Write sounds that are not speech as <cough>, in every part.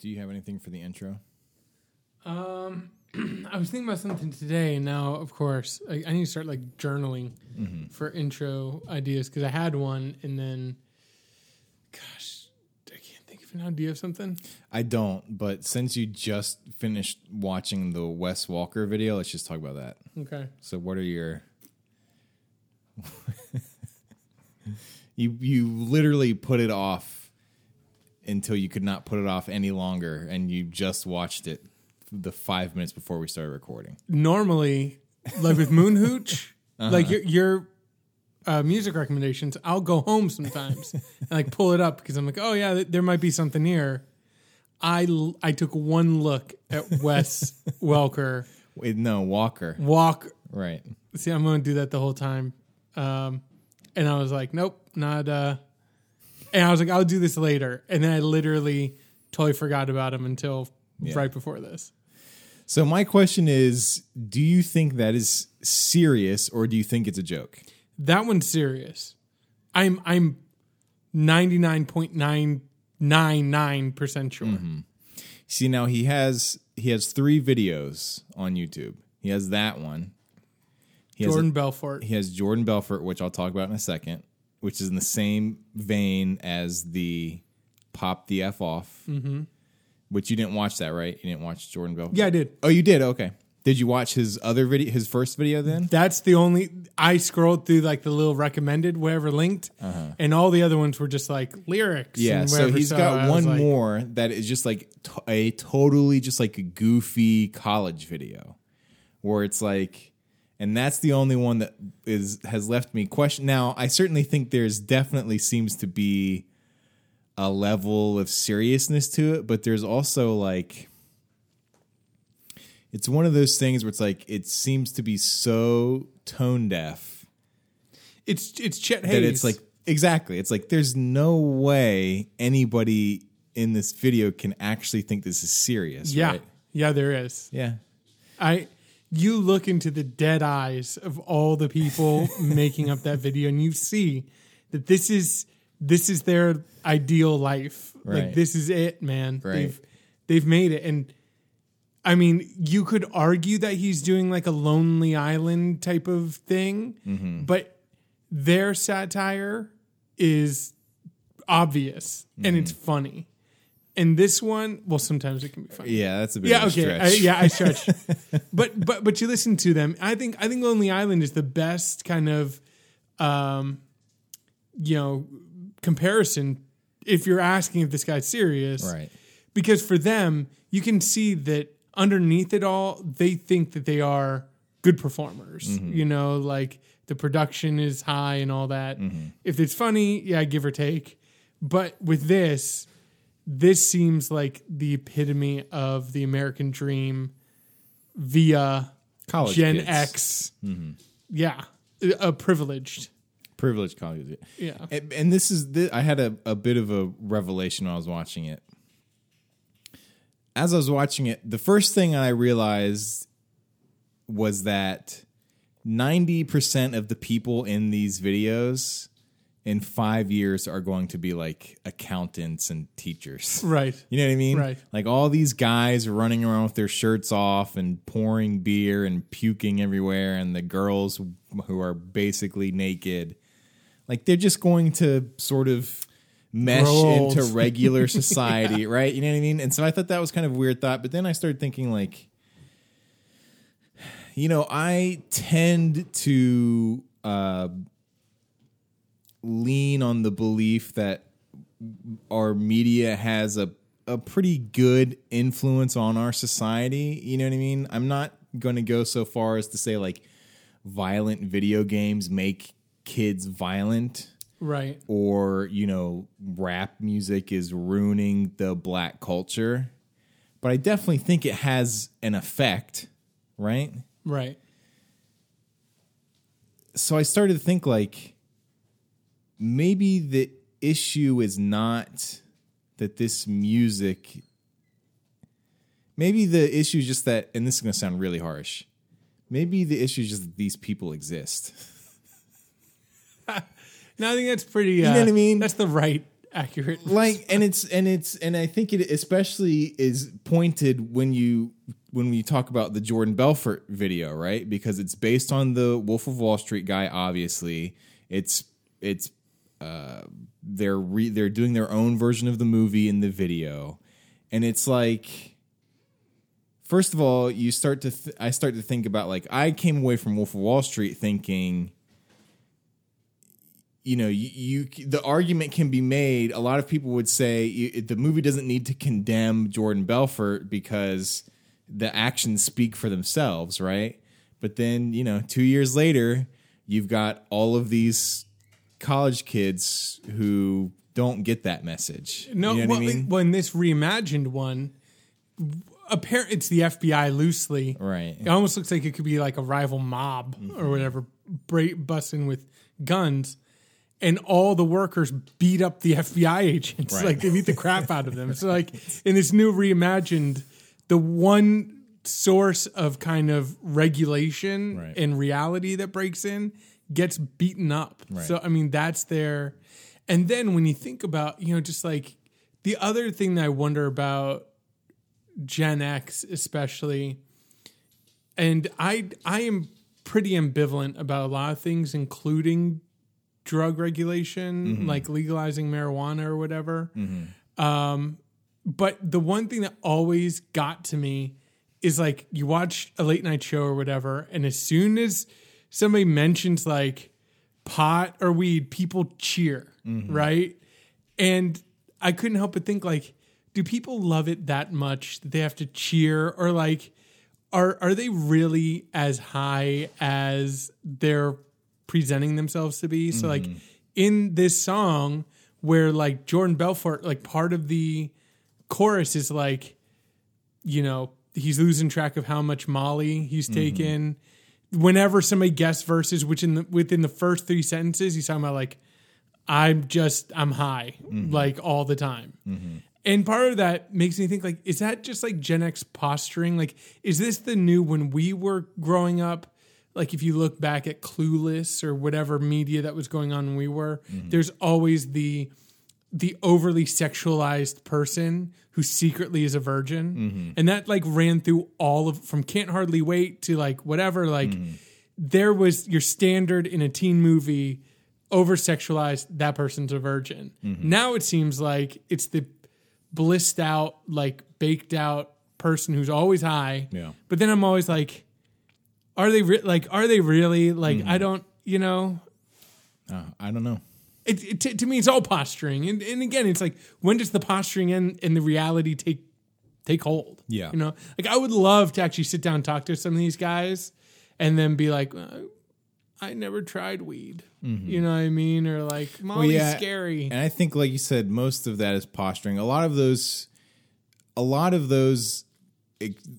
Do you have anything for the intro? Um, <clears throat> I was thinking about something today, and now, of course, I, I need to start like journaling Mm-hmm. for intro ideas because I had one, and then, gosh, I can't think of it now. Do you have something? I don't, but since you just finished watching the Wes Walker video, let's just talk about that. Okay. So, what are your <laughs> you you literally put it off until you could not put it off any longer, and you just watched it the five minutes before we started recording. Normally, like with Moon Hooch, <laughs> Uh-huh. like your, your uh, music recommendations, I'll go home sometimes and like pull it up because I'm like, oh yeah, th- there might be something here. I l- I took one look at Wes <laughs> Welker Wait, no, Walker, walk right? See, I'm going to do that the whole time. Um, and I was like, nope, not. Uh, and I was like, I'll do this later. And then I literally totally forgot about him until right before this. So, my question is: Do you think that is serious, or do you think it's a joke? That one's serious. I'm I'm 99.999% sure. Mm-hmm. See now he has he has three videos on YouTube. He has that one. He has Jordan Belfort. he has Jordan Belfort, which I'll talk about in a second, which is in the same vein as the Pop the F Off. Mm-hmm. Which you didn't watch that, right? You didn't watch Jordan Belfort. Yeah, I did. Oh, you did. Okay. Did you watch his other video? His first video then? That's the only I scrolled through like the little recommended wherever linked, and all the other ones were just like lyrics. Uh-huh. Yeah. So he's I got was one like, more that is just like t- a totally just like a goofy college video, where it's like, and that's the only one that is has left me question. Now, I certainly think there's definitely seems to be a level of seriousness to it, but there's also like. It's one of those things where it's like it seems to be so tone deaf It's it's Chet Haze. that it's like exactly it's like there's no way anybody in this video can actually think this is serious yeah, right? yeah, there is. yeah I you look into the dead eyes of all the people <laughs> making up that video and you see that this is this is their ideal life. Like this is it, man. Right. They've they've made it and I mean, you could argue that he's doing like a lonely island type of thing, Mm-hmm. but their satire is obvious and it's Mm-hmm. funny. And this one, well, sometimes it can be funny. Yeah that's a bit yeah of a okay stretch. I, yeah i stretch. <laughs> But but but you listen to them. I think i think lonely island is the best kind of um you know comparison if you're asking if this guy's serious. Right. Because for them you can see that underneath it all they think that they are good performers. Mm-hmm. you know like the production is high and all that. Mm-hmm. if it's funny yeah give or take. But with this this seems like the epitome of the american dream via college gen kids. x. Mm-hmm. Yeah a privileged. Privileged college. Yeah. And, and this is thi- i had a, a bit of a revelation when i was watching it. As i was watching it the first thing i realized was that 90% of the people in these videos in five years are going to be like accountants and teachers <laughs> right You know what I mean? Right. Like all these guys running around with their shirts off and pouring beer and puking everywhere, and the girls who are basically naked. Like they're just going to sort of mesh into <laughs> regular society, right? You know what I mean? And so I thought that was kind of a weird thought, but then I started thinking like, you know, I tend to uh, lean on the belief that our media has a a pretty good influence on our society. You know what I mean? I'm not going to go so far as to say like violent video games make kids violent right or, you know, rap music is ruining the black culture. But I definitely think it has an effect, right? right so I started to think like maybe the issue is not that this music maybe the issue is just that and this is going to sound really harsh maybe the issue is just that these people exist <laughs> no i think that's pretty uh, know what I mean? that's the right accurate. <laughs> like and it's and it's and I think it especially is pointed when you when we talk about the Jordan Belfort video, right? Because it's based on the Wolf of Wall Street guy obviously. It's it's uh they're re, they're doing their own version of the movie in the video. And it's like first of all, you start to th- I start to think about like I came away from Wolf of Wall Street thinking you know, you, you the argument can be made. A lot of people would say you, the movie doesn't need to condemn Jordan Belfort because the actions speak for themselves, right? But then, you know, two years later, you've got all of these college kids who don't get that message. No, you know well, I mean? in this reimagined one, apparent it's the FBI loosely. Right. It almost looks like it could be like a rival mob Mm-hmm. or whatever, bra- busting with guns, and all the workers beat up the FBI agents. Right. Like they beat the crap out of them. So like <laughs> in this new reimagined, the one source of kind of regulation Right. and reality that breaks in gets beaten up. Right. So I mean that's their and then when you think about, you know, just like the other thing that I wonder about Gen X especially and I I am pretty ambivalent about a lot of things including drug regulation like legalizing marijuana or whatever. Um but the one thing that always got to me is like you watch a late night show or whatever and as soon as somebody mentions like pot or weed people cheer, mm-hmm. right? And I couldn't help but think like do people love it that much that they have to cheer or like are are they really as high as they're presenting themselves to be? So like mm-hmm. in this song where like Jordan Belfort like part of the chorus is like you know he's losing track of how much Molly he's mm-hmm. taken. Whenever somebody guess verses, which in the within the first three sentences, he's talking about like I'm just I'm high mm-hmm. like all the time. Mm-hmm. And part of that makes me think like is that just like Gen X posturing? Like is this the new when we were growing up? Like if you look back at Clueless or whatever media that was going on when we were, mm-hmm. there's always the the overly sexualized person who secretly is a virgin. Mm-hmm. And that like ran through all of from Can't Hardly Wait to like whatever like mm-hmm. there was your standard in a teen movie over sexualized that person's a virgin. Mm-hmm. Now it seems like it's the blissed out like baked out person who's always high. Yeah. But then I'm always like are they re- like are they really like I don't you know Uh, I don't know. It, it, to, to me it's all posturing. And, and again it's like when does the posturing and, and the reality take take hold? Yeah. you know? Like i would love to actually sit down and talk to some of these guys and then be like uh, i never tried weed. You know what i mean? Or like molly's yeah, scary. And I think, like you said, most of that is posturing. A lot of those, a lot of those,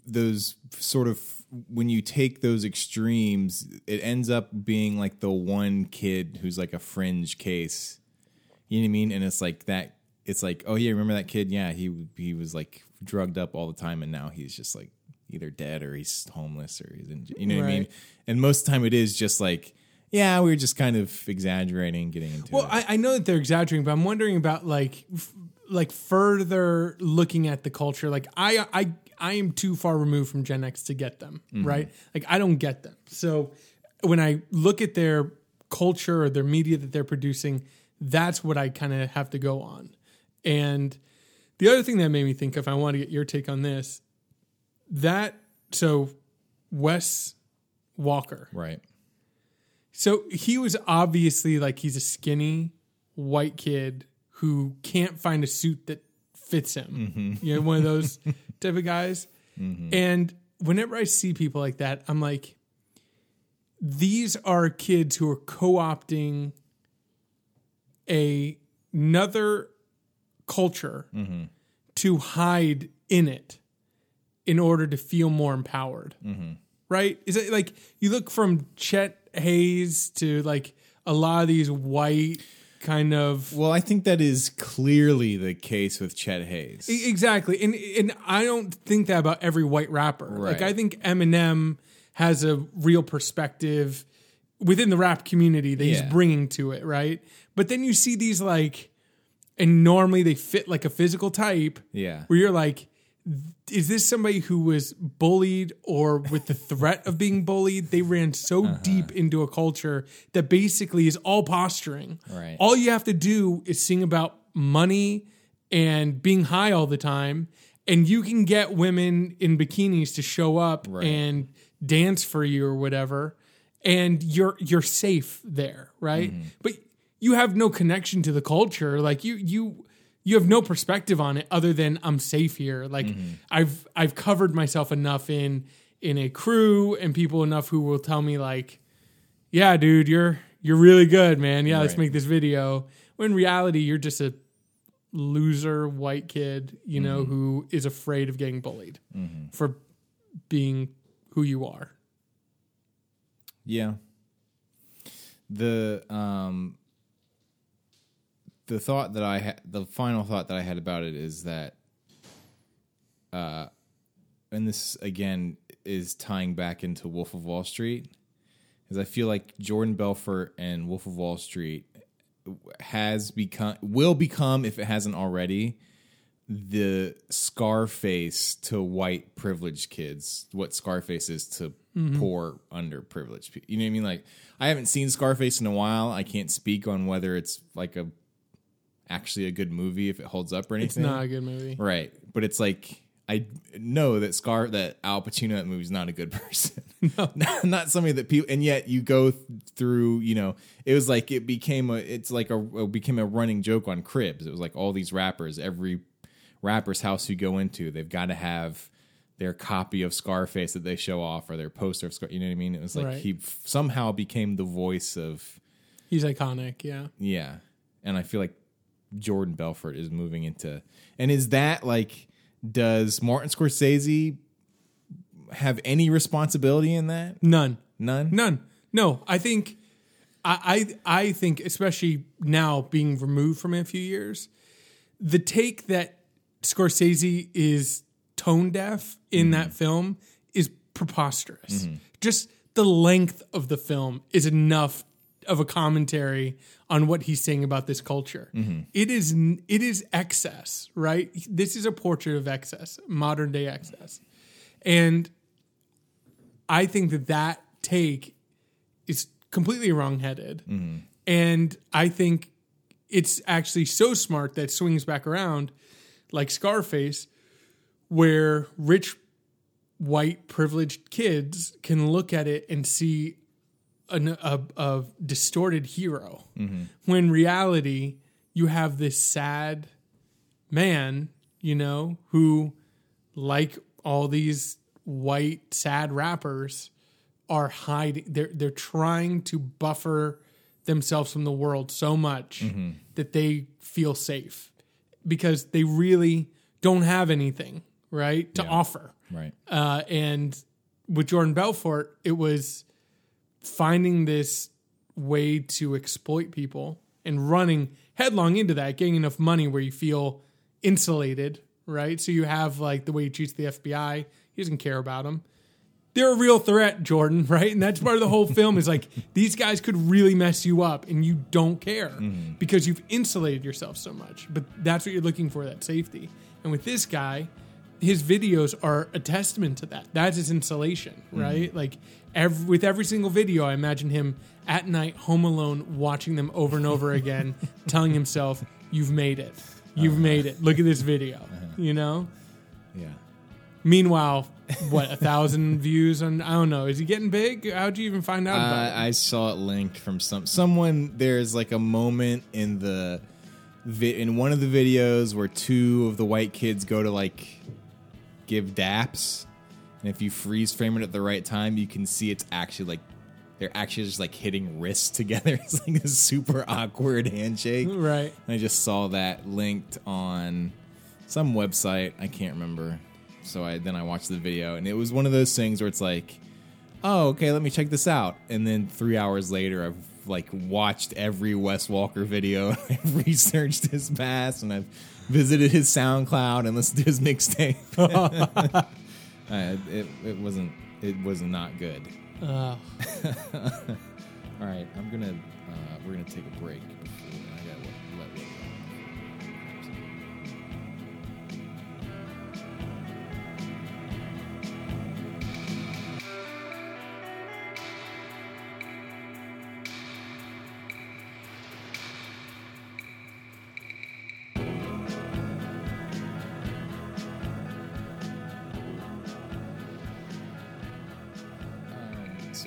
those sort of when you take those extremes, it ends up being like the one kid who's like a fringe case. You know what I mean? And it's like that. It's like, oh yeah, remember that kid? Yeah, he he was like drugged up all the time, and now he's just like either dead or he's homeless or he's in. You know what I mean? And most of the time, it is just like. Yeah, we were just kind of exaggerating, getting into well it. I, I know that they're exaggerating but i'm wondering about like f- like further looking at the culture like i i i am too far removed from gen x to get them mm-hmm. right? Like i don't get them. So when i look at their culture or their media that they're producing that's what i kind of have to go on. And the other thing that made me think of i want to get your take on this that so wes walker. Right. so he was obviously like he's a skinny white kid who can't find a suit that fits him. Mm-hmm. You know, one of those <laughs> type of guys. Mm-hmm. And whenever I see people like that, I'm like, these are kids who are co-opting a another culture mm-hmm. to hide in it in order to feel more empowered mm-hmm. right? Is it like you look from Chet Haze to like a lot of these white kind of Well, I think that is clearly the case with Chet Haze. E- exactly, and and I don't think that about every white rapper. Like I think Eminem has a real perspective within the rap community that he's bringing to it, right? But then you see these like and normally they fit like a physical type Yeah. where you're like is this somebody who was bullied or with the threat of being bullied they ran so Uh-huh. deep into a culture that basically is all posturing Right. all you have to do is sing about money and being high all the time and you can get women in bikinis to show up Right. and dance for you or whatever and you're you're safe there right Mm-hmm. but you have no connection to the culture like you you you have no perspective on it other than I'm safe here like Mm-hmm. I've I've covered myself enough in in a crew and people enough who will tell me like yeah dude you're you're really good man yeah let's make this video when in reality you're just a loser white kid you know Mm-hmm. who is afraid of getting bullied for being who you are Yeah. The um the thought that I had the final thought that I had about it is that uh and this again is tying back into Wolf of Wall Street is I feel like Jordan Belfort and Wolf of Wall Street has become will become if it hasn't already the Scarface to white privileged kids, what Scarface is to poor underprivileged people. You know what I mean? Like I haven't seen Scarface in a while. I can't speak on whether it's like a actually a good movie if it holds up or anything. it's not a good movie Right. But it's like I know that Scar that Al Pacino that movie is not a good <laughs> person. <laughs> not, not somebody that people and yet you go th- through, you know, it was like it became a it's like a it became a running joke on Cribs. It was like all these rappers, every rapper's house you go into, they've got to have their copy of Scarface that they show off or their poster of Scar, you know what I mean? It was like Right. he f- somehow became the voice of he's iconic yeah yeah. And I feel like Jordan Belfort is moving into and is that like does Martin Scorsese have any responsibility in that? none None? None. No, I think I, I I think especially now being removed from it a few years, the take that Scorsese is tone deaf in mm-hmm. that film is preposterous. Mm-hmm. Just the length of the film is enough of a commentary on what he's saying about this culture. Mm-hmm. It is it is excess, right? This is a portrait of excess, modern day excess. And I think that that take is completely wrongheaded. Mm-hmm. And I think it's actually so smart that swings back around like Scarface, where rich white privileged kids can look at it and see an, a, a distorted hero. When reality, you have this sad man, you know, who, like all these white sad rappers, are hiding. They're they're trying to buffer themselves from the world so much that they feel safe because they really don't have anything right to offer. Right. Uh, and with Jordan Belfort, it was finding this way to exploit people and running headlong into that, getting enough money where you feel insulated, right? So you have like the way he treats the FBI, he doesn't care about them. They're a real threat, Jordan, <laughs> right? And that's part of the whole film is like these guys could really mess you up and you don't care hmm. because you've insulated yourself so much. But that's what you're looking for, that safety. And with this guy, his videos are a testament to that. That's his insulation, hmm. right? Like every, with every single video, I imagine him at night, home alone, watching them over and over again, <laughs> telling himself, "You've made it. You've uh-huh. made it. Look at this video." Uh-huh. You know. Yeah. Meanwhile, what a <laughs> thousand views on? I don't know. Is he getting big? How'd you even find out about? Uh, I, I saw it linked from some someone. There's like a moment in the vi- in one of the videos where two of the white kids go to like give daps, and if you freeze frame it at the right time, you can see it's actually like they're actually just like hitting wrists <laughs> together. It's like a super awkward handshake. Right. I just saw that linked on some website. I can't remember. So I then I watched the video, and it was one of those things where it's like, oh, okay, let me check this out. And then three hours later, I've like watched every Wes Walker video. <laughs> I've researched his past, and I've visited his SoundCloud and listened to his mixtape. <laughs> uh, it, it wasn't. It was not good. <laughs> All right, I'm gonna. Uh, we're gonna take a break.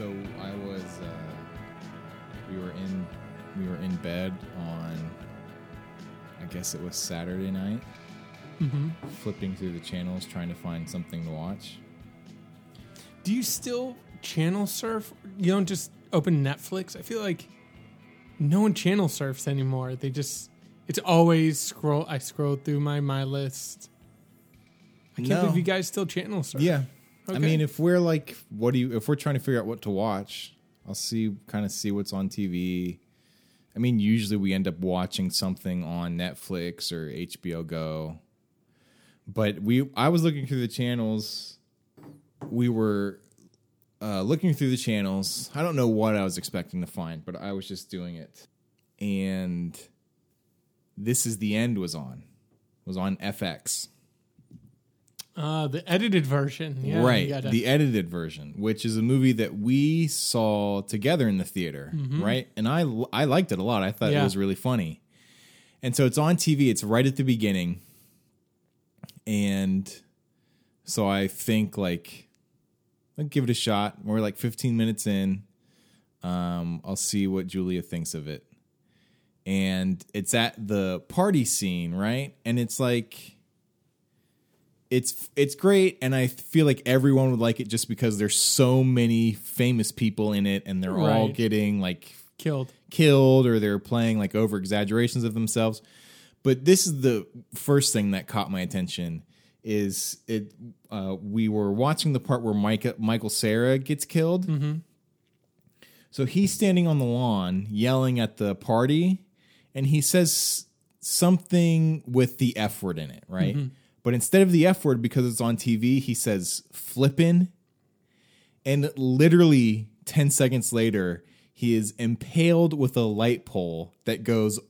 So I was, uh, we were in, we were in bed on, I guess it was Saturday night, flipping through the channels trying to find something to watch. Do you still channel surf? You don't just open Netflix? I feel like no one channel surfs anymore. They just it's always scroll I scroll through my my list. I can't No. believe you guys still channel surf. Yeah. I mean, if we're like, what do you, if we're trying to figure out what to watch, I'll see, kind of see what's on TV. I mean, usually we end up watching something on Netflix or HBO Go. But we, I was looking through the channels. We were uh, looking through the channels. I don't know what I was expecting to find, but I was just doing it. And This Is the End was on, was on FX. Uh, the edited version. Yeah, right. gotta- The edited version, which is a movie that we saw together in the theater, right? And I I liked it a lot. I thought it Mm-hmm. Was really funny. And so it's on TV, it's right at the beginning. And so I think like I'll give it a shot. We're like 15 minutes in. Um, I'll see what Julia thinks of it. And it's at the party scene, right? And it's like it's it's great and i feel like everyone would like it just because there's so many famous people in it and they're all getting like killed. killed or they're playing like over exaggerations of themselves. But this is the first thing that caught my attention is it uh, we were watching the part where Micah, Michael Cera gets killed. So he's standing on the lawn yelling at the party and he says something with the f word in it right but instead of the f word because it's on tv he says flippin. And literally 10 seconds later he is impaled with a light pole that goes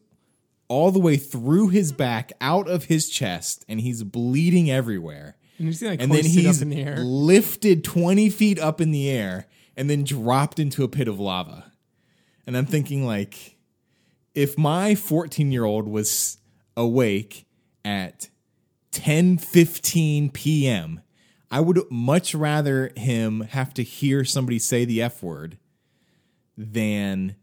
all the way through his back out of his chest and he's bleeding everywhere. And you see like and then he's up in the air. lifted 20 feet up in the air and then dropped into a pit of lava. And i'm thinking like if my 14 year old was awake at 10:15 p.m. I would much rather him have to hear somebody say the F word than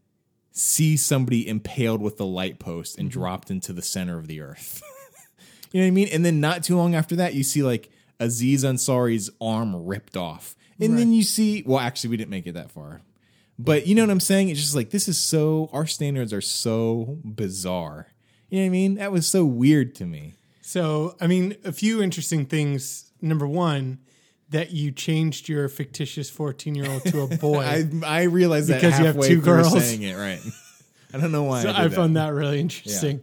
see somebody impaled with the light post and mm-hmm. dropped into the center of the earth. <laughs> you know what I mean? And then not too long after that, you see like Aziz Ansari's arm ripped off. And then you see, well, actually, we didn't make it that far. But you know what I'm saying? It's just like, this is so, our standards are so bizarre. You know what I mean? That was so weird to me. So, I mean, a few interesting things. Number one, that you changed your fictitious 14 year old to a <laughs> boy. I I realized that Because you have two girls. saying it right. <laughs> I don't know why. so I, I found that really interesting.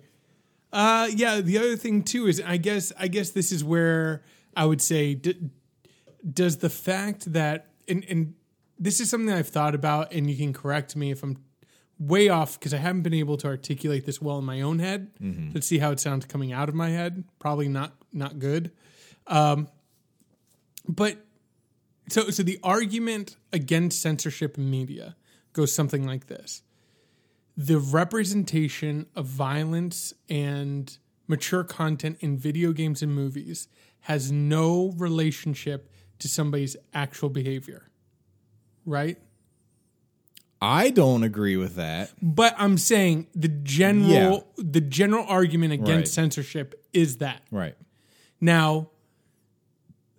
Uh, yeah. The other thing too is, I guess, I guess this is where I would say, d- does the fact that, and and this is something I've thought about, and you can correct me if I'm way off because I haven't been able to articulate this well in my own head. Let's see how it sounds coming out of my head. Probably not not good. Um, but so so the argument against censorship in media goes something like this the representation of violence and mature content in video games and movies has no relationship to somebody's actual behavior right I don't agree with that. but i'm saying the general the general argument against Right. censorship is that Right. Now,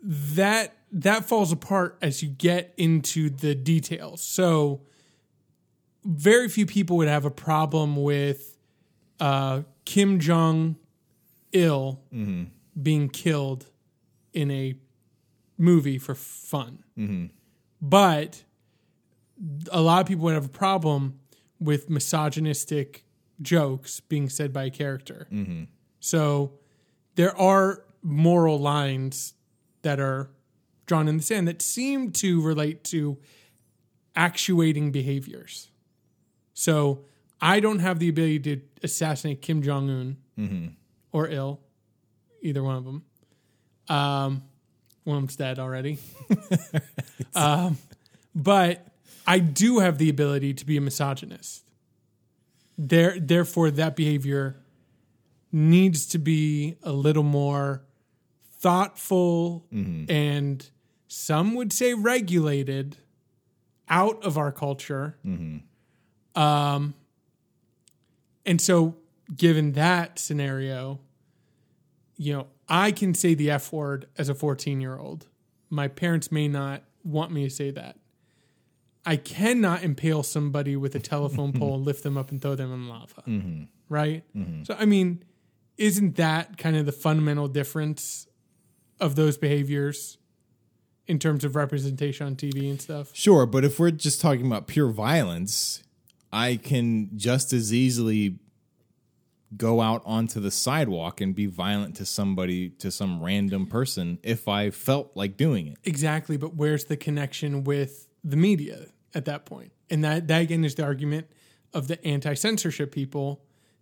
that that falls apart as you get into the details. So, very few people would have a problem with uh, Kim Jong Il being killed in a movie for fun, but a lot of people would have a problem with misogynistic jokes being said by a character. So there are moral lines that are drawn in the sand that seem to relate to actuating behaviors. So I don't have the ability to assassinate Kim Jong Un or ill, either one of them. Um, one of them's dead already. <laughs> um, but I do have the ability to be a misogynist. There, therefore, that behavior needs to be a little more thoughtful and some would say regulated out of our culture. Um, and so, given that scenario, you know, I can say the F word as a 14 year old. My parents may not want me to say that. I cannot impale somebody with a telephone pole, and lift them up, and throw them in lava. Mm-hmm. Right? Mm-hmm. So, I mean, isn't that kind of the fundamental difference of those behaviors in terms of representation on TV and stuff? Sure, but if we're just talking about pure violence, I can just as easily go out onto the sidewalk and be violent to somebody, to some random person, if I felt like doing it. Exactly, but where's the connection with the media at that point? And that, that again is the argument of the anti censorship people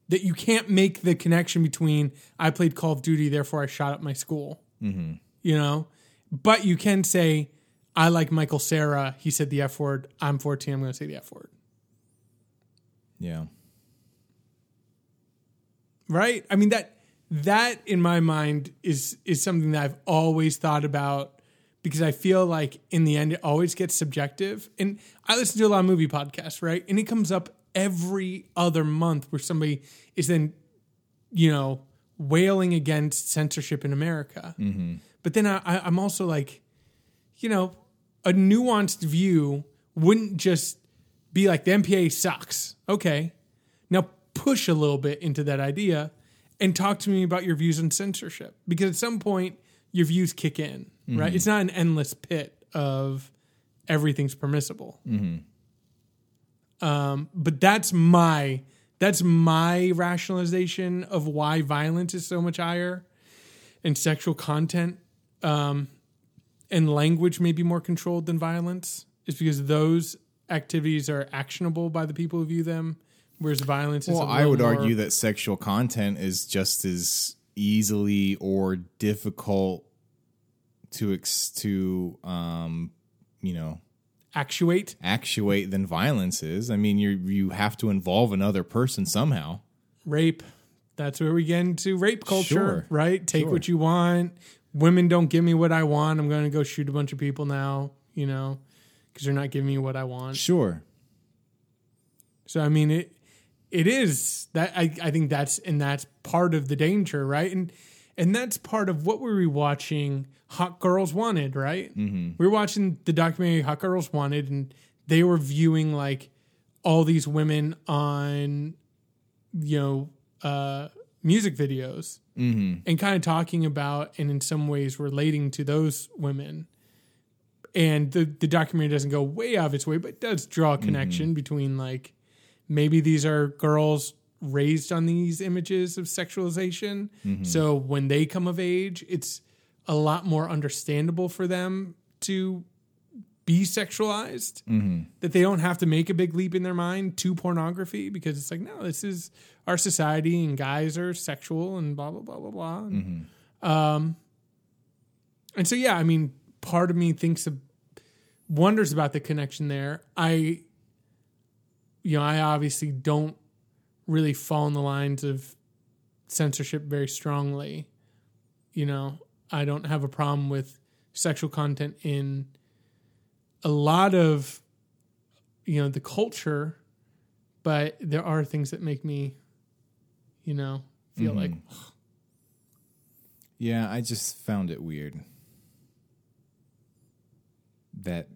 that you can't make the connection between I played Call of Duty, therefore I shot up my school. Mm-hmm. You know? But you can say, I like Michael Cera. He said the F word. I'm 14. I'm going to say the F word. Yeah. right i mean that that in my mind is is something that i've always thought about because i feel like in the end it always gets subjective. And i listen to a lot of movie podcasts right? And it comes up every other month where somebody is then you know wailing against censorship in america. Mm-hmm. But then I, I, i'm also like you know a nuanced view wouldn't just be like the MPA sucks. Okay. Now push a little bit into that idea and talk to me about your views on censorship. Because at some point your views kick in, right? It's not an endless pit of everything's permissible. Um, but that's my that's my rationalization of why violence is so much higher and sexual content um, and language may be more controlled than violence is because those activities are actionable by the people who view them, whereas violence is. Well, a I would argue that sexual content is just as easily or difficult to ex- to um, you know actuate. actuate than violence is. I mean, you you have to involve another person somehow. rape. That's where we get into rape culture, Sure. right? Take Sure. what you want. Women don't give me what I want. I'm going to go shoot a bunch of people now, you know, because they're not giving me what I want. Sure. So I mean it it is that I, I think that's and that's part of the danger, right? And and that's part of what we were watching Hot Girls Wanted, right? Mm-hmm. We were watching the documentary Hot Girls Wanted and they were viewing like all these women on you know uh music videos and kind of talking about and in some ways relating to those women and the the documentary doesn't go way out of its way, but it does draw a connection between like maybe these are girls raised on these images of sexualization. Mm-hmm. So when they come of age, it's a lot more understandable for them to be sexualized. Mm-hmm. That they don't have to make a big leap in their mind to pornography because it's like, no, this is our society and guys are sexual and blah blah blah blah blah. And, mm-hmm. um, and so yeah, I mean, part of me thinks of wonders about the connection there. I, you know, I obviously don't really fall in the lines of censorship very strongly. You know, I don't have a problem with sexual content in a lot of, you know, the culture, but there are things that make me, you know, feel mm-hmm. like Yeah, I just found it weird that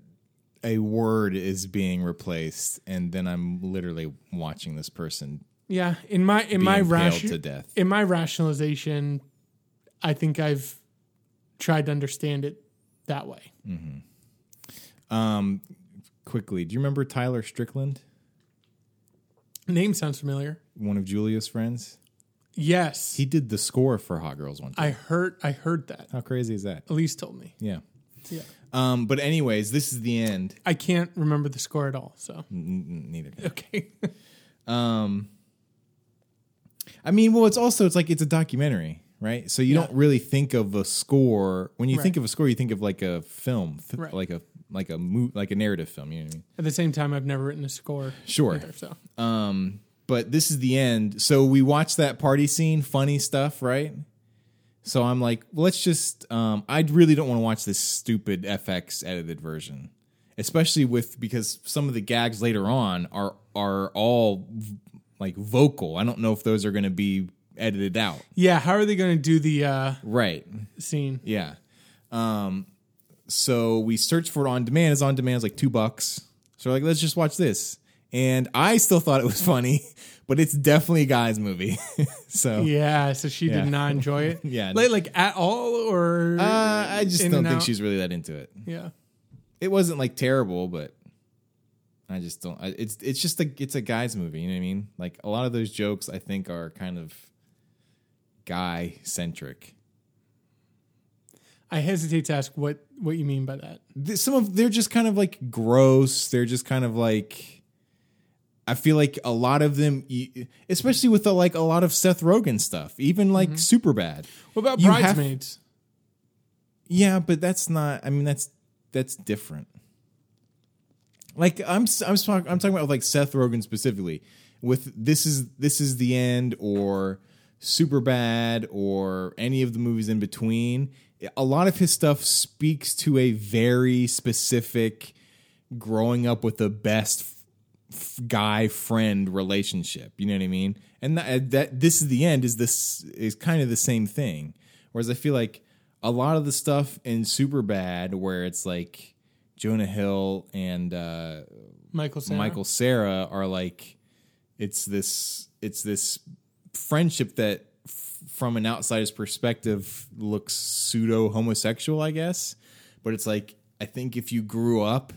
a word is being replaced, and then I'm literally watching this person yeah. In my in my ration, to death. in my rationalization, I think I've tried to understand it that way. Mm-hmm. Um, quickly, do you remember Tyler Strickland, Name sounds familiar. one of Julia's friends? Yes, He did the score for Hot Girls one time. I heard. I heard that. How crazy is that? Elise told me. Yeah. Yeah, Um, but anyways, this is the end. I can't remember the score at all. So N- neither. can okay, <laughs> Um, I mean, well, it's also it's like it's a documentary, right? So you Yeah. don't really think of a score when you Right. think of a score. You think of like a film, f- Right. like a like a mo- like a narrative film. You know what I mean? at the same time, I've never written a score. Sure. either, so Um, but this is the end. So we watched that party scene, funny stuff, right? So I'm like, let's just. Um, I really don't want to watch this stupid FX edited version. especially with because some of the gags later on are are all like vocal. I don't know if those are going to be edited out. Yeah, how are they going to do the uh, Right. scene? Yeah. Um, so we searched for it on demand. It's on demand. It's like two bucks. So we're like, let's just watch this. And I still thought it was funny, <laughs> but it's definitely a guy's movie. <laughs> so Yeah, so she Yeah. did not enjoy it. <laughs> Yeah. like, like at all, or uh, I just don't think out? she's really that into it. Yeah, It wasn't like terrible, but I just don't. I- It's it's just a it's a guy's movie. You know what I mean? Like a lot of those jokes, I think are kind of guy centric. I hesitate to ask what what you mean by that. some of they're just kind of like gross. They're just kind of like I feel like a lot of them, especially with the like a lot of Seth Rogen stuff, even like mm-hmm. Superbad. What about You have- bridesmaids? Yeah, but that's not. I mean, that's that's different. Like I'm I'm talking I'm talking about like Seth Rogen specifically with this is this is the end or Superbad or any of the movies in between. A lot of his stuff speaks to a very specific growing up with the best f- guy friend relationship. You know what I mean? And that, that this is the end is this is kind of the same thing. Whereas I feel like a lot of the stuff in Superbad where it's like Jonah Hill and uh, Michael Cera? Michael Cera are like it's this it's this friendship that f- from an outsider's perspective looks pseudo homosexual, I guess. But it's like I think if you grew up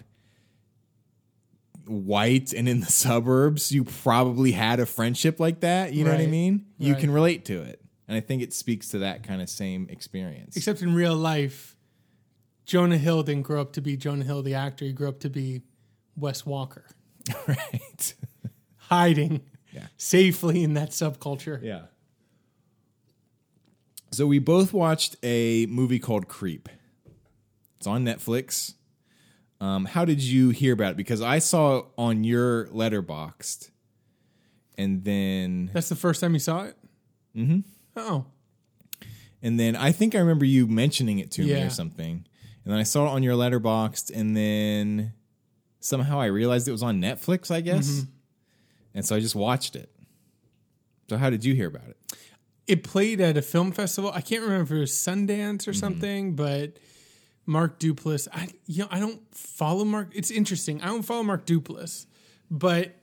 white and in the <laughs> suburbs, you probably had a friendship like that. You know what I mean? You Right. can relate to it. And I think it speaks to that kind of same experience. Except in real life, Jonah Hill didn't grow up to be Jonah Hill the actor. He grew up to be Wes Walker, <laughs> right. hiding <laughs> Yeah. safely in that subculture. Yeah. So we both watched a movie called Creep. It's on Netflix. Um, how did you hear about it? Because I saw it on your Letterboxd, and then That's the first time you saw it. Mm-hmm. Oh, and then I think I remember you mentioning it to me Yeah. or something. And then I saw it on your Letterboxd, and then somehow I realized it was on Netflix. I guess, Mm-hmm. and so I just watched it. So how did you hear about it? it played at a film festival. I can't remember if it was Sundance Mm-hmm. or something, but Mark Duplass. I you know I don't follow Mark. It's interesting. I don't follow Mark Duplass, but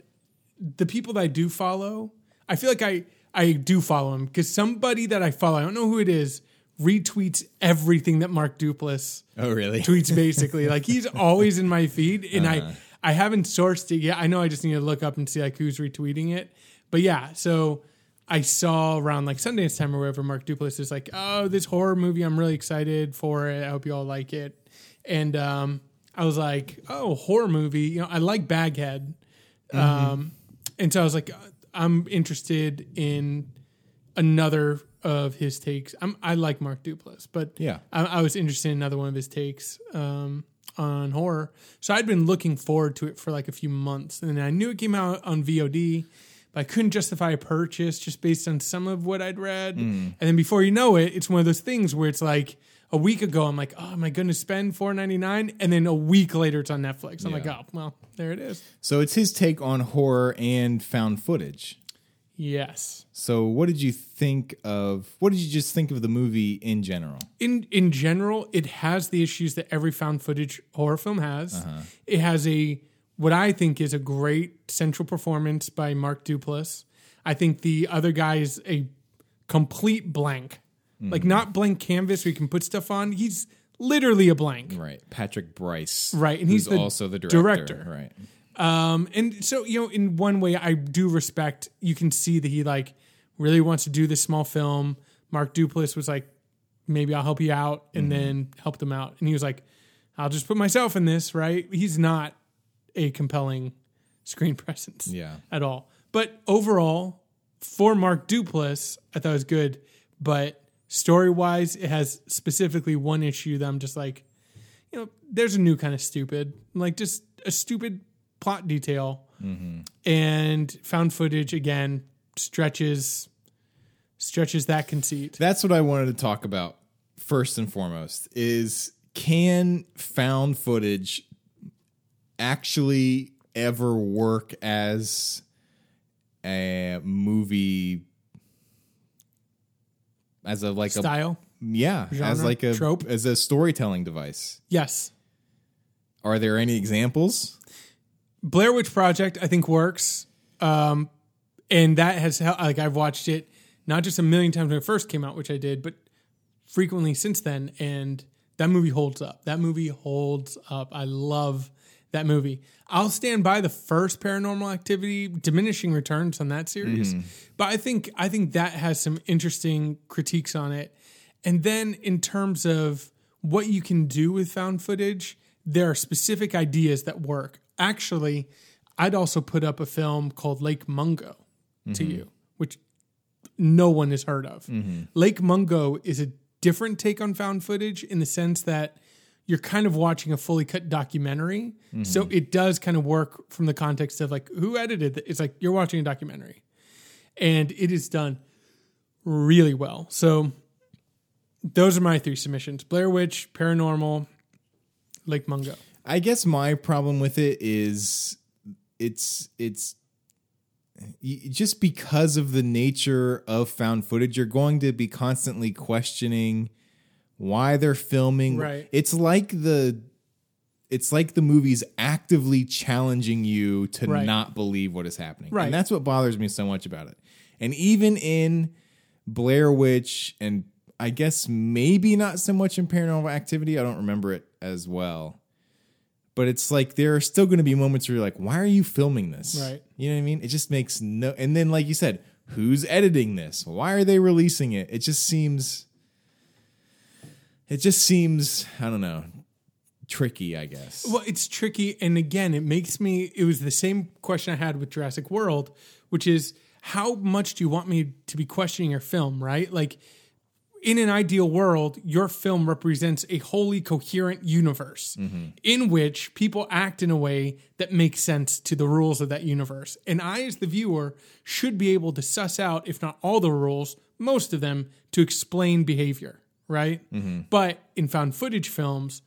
the people that I do follow, I feel like I I do follow him because somebody that I follow, I don't know who it is, retweets everything that Mark Duplass Oh, really? tweets. <laughs> Basically, like he's always in my feed, and Uh-huh. I I haven't sourced it yet. I know I just need to look up and see like who's retweeting it. But yeah, so I saw around like Sundance time or wherever Mark Duplass is like, oh, this horror movie, I'm really excited for it. I hope you all like it. And um, I was like, oh, horror movie. You know, I like Baghead. Um, and so I was like, I'm interested in another of his takes. I'm, I like Mark Duplass, but Yeah. I, I was interested in another one of his takes um, on horror. So I'd been looking forward to it for like a few months, and I knew it came out on VOD, but I couldn't justify a purchase just based on some of what I'd read. And then before you know it, it's one of those things where it's like a week ago, I'm like, oh, am I going to spend four ninety nine? And then a week later, it's on Netflix. I'm like, oh, well, there it is. So it's his take on horror and found footage. Yes. So what did you think of what did you just think of the movie in general? in in general, it has the issues that every found footage horror film has. Uh-huh. It has a what I think is a great central performance by Mark Duplass. I think the other guy is a complete blank, like Mm-hmm. not blank canvas where you can put stuff on. He's literally a blank. Right. Patrick Brice. Right, and he's the also the director. director. Right. Um, and so you know, in one way, I do respect. You can see that he like really wants to do this small film. Mark Duplass was like, maybe I'll help you out, and then helped them out. And he was like, I'll just put myself in this. Right? He's not a compelling screen <laughs> presence Yeah. at all. But overall, for Mark Duplass, I thought it was good. But story wise, it has specifically one issue that I'm just like, you know, there's a new kind of stupid, like just a stupid plot detail. Mm-hmm. And found footage again stretches stretches that conceit. That's what I wanted to talk about first and foremost is can found footage actually ever work as a movie as a like Style? a yeah as like a Trope? as a storytelling device. Yes. Are there any examples? Blair Witch Project, I think works, um, and that has like I've watched it not just a million times when it first came out, which I did, but frequently since then, and that movie holds up. That movie holds up. I love that movie. I'll stand by the first Paranormal Activity, diminishing returns on that series, mm-hmm. but I think I think that has some interesting critiques on it. And then in terms of what you can do with found footage, there are specific ideas that work. Actually, I'd also put up a film called Lake Mungo to mm-hmm. you, which no one has heard of. Mm-hmm. Lake Mungo is a different take on found footage in the sense that you're kind of watching a fully cut documentary. Mm-hmm. So it does kind of work from the context of like who edited it. It's like you're watching a documentary. And it is done really well. So those are my three submissions. Blair Witch, Paranormal, Lake Mungo. I guess my problem with it is it's it's just because of the nature of found footage, you're going to be constantly questioning why they're filming. Right. It's like the it's like the movie's actively challenging you to Right. not believe what is happening. Right. And that's what bothers me so much about it. And even in Blair Witch and I guess maybe not so much in Paranormal Activity, I don't remember it as well. But it's like there are still going to be moments where you're like, why are you filming this? Right. You know what I mean? It just makes no. And then, like you said, who's editing this? Why are they releasing it? It just seems. It just seems, I don't know, tricky, I guess. Well, it's tricky. And again, it makes me, it was the same question I had with Jurassic World, which is how much do you want me to be questioning your film, right? Like, in an ideal world, your film represents a wholly coherent universe mm-hmm. in which people act in a way that makes sense to the rules of that universe. And I, as the viewer, should be able to suss out, if not all the rules, most of them to explain behavior, right? Mm-hmm. But in found footage films,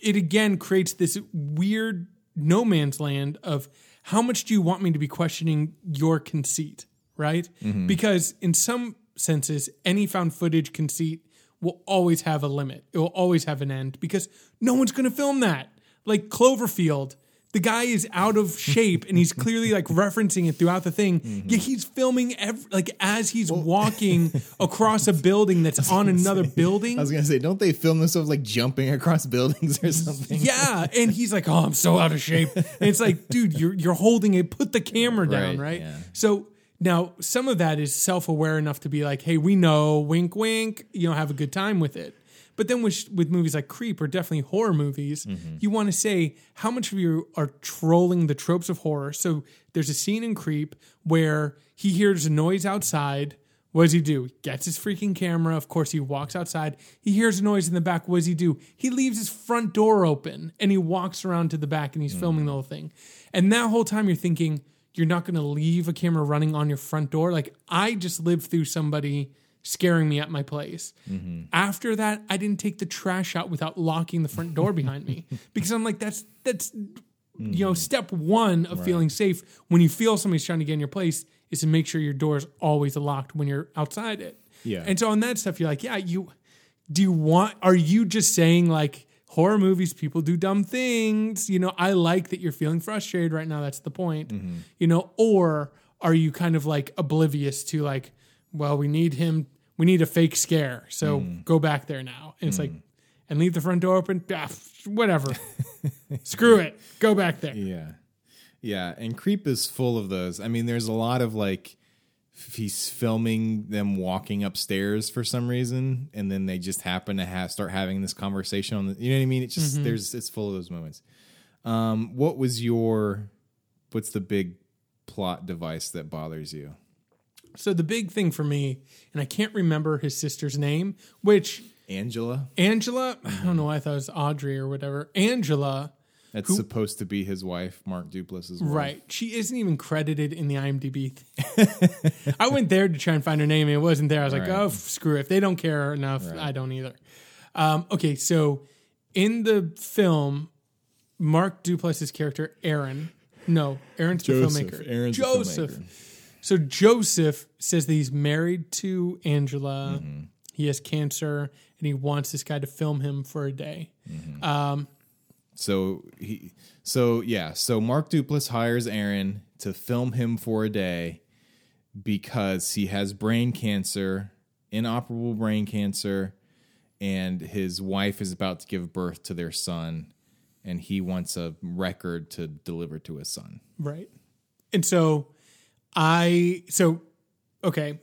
it again creates this weird no man's land of how much do you want me to be questioning your conceit, right? Mm-hmm. Because in some senses, any found footage conceit will always have a limit. It will always have an end because no one's going to film that. Like Cloverfield, the guy is out of shape and he's clearly like referencing it throughout the thing. Mm-hmm. Yet he's filming every, like as he's walking <laughs> across a building that's on another building. I was gonna say, don't they film themselves like jumping across buildings or something? Yeah, and he's like, "Oh, I'm so out of shape." And it's like, dude, you're you're holding it. Put the camera down, Right, right? yeah. So now some of that is self aware enough to be like, "Hey, we know, wink, wink." You know, have a good time with it. But then with with movies like Creep or definitely horror movies, Mm-hmm. you want to say how much of you are trolling the tropes of horror. So there's a scene in Creep where he hears a noise outside. What does he do? He gets his freaking camera. Of course, he walks outside. He hears a noise in the back. What does he do? He leaves his front door open and he walks around to the back and he's filming the whole thing. And that whole time you're thinking, you're not going to leave a camera running on your front door. Like, I just lived through somebody scaring me at my place. Mm-hmm. After that, I didn't take the trash out without locking the front door behind me <laughs> because I'm like, that's, that's, you mm. know, step one of feeling safe when you feel somebody's trying to get in your place is to make sure your door is always locked when you're outside it. Yeah. And so on that stuff, you're like, yeah, you do you want are you just saying like horror movies, people do dumb things? You know, I like that you're feeling frustrated right now. That's the point. Mm-hmm. You know, or are you kind of like oblivious to like, well, we need him we need a fake scare. So go back there now. And it's like and leave the front door open. Ah, whatever. <laughs> Screw it. Go back there. Yeah. Yeah. And Creep is full of those. I mean, there's a lot of like, he's filming them walking upstairs for some reason, and then they just happen to have start having this conversation on the, you know what I mean? It's just, there's, it's full of those moments. Um, what was your, what's the big plot device that bothers you? So the big thing for me, and I can't remember his sister's name, which Angela? Angela, I don't know why I thought it was Audrey or whatever. Angela, That's supposed to be his wife, Mark Duplass's wife. right? She isn't even credited in the IMDb. <laughs> I went there to try and find her name, and it wasn't there. I was like, Right. oh, screw it. If they don't care enough, I don't either. Um, okay, so in the film, Mark Duplass's character Aaron. No, Aaron's the filmmaker. Aaron's the Joseph. filmmaker. So Joseph says that he's married to Angela. Mm-hmm. He has cancer, and he wants this guy to film him for a day. So he, so yeah, so Mark Duplass hires Aaron to film him for a day because he has brain cancer, inoperable brain cancer, and his wife is about to give birth to their son, and he wants a record to deliver to his son. Right. And so I so okay,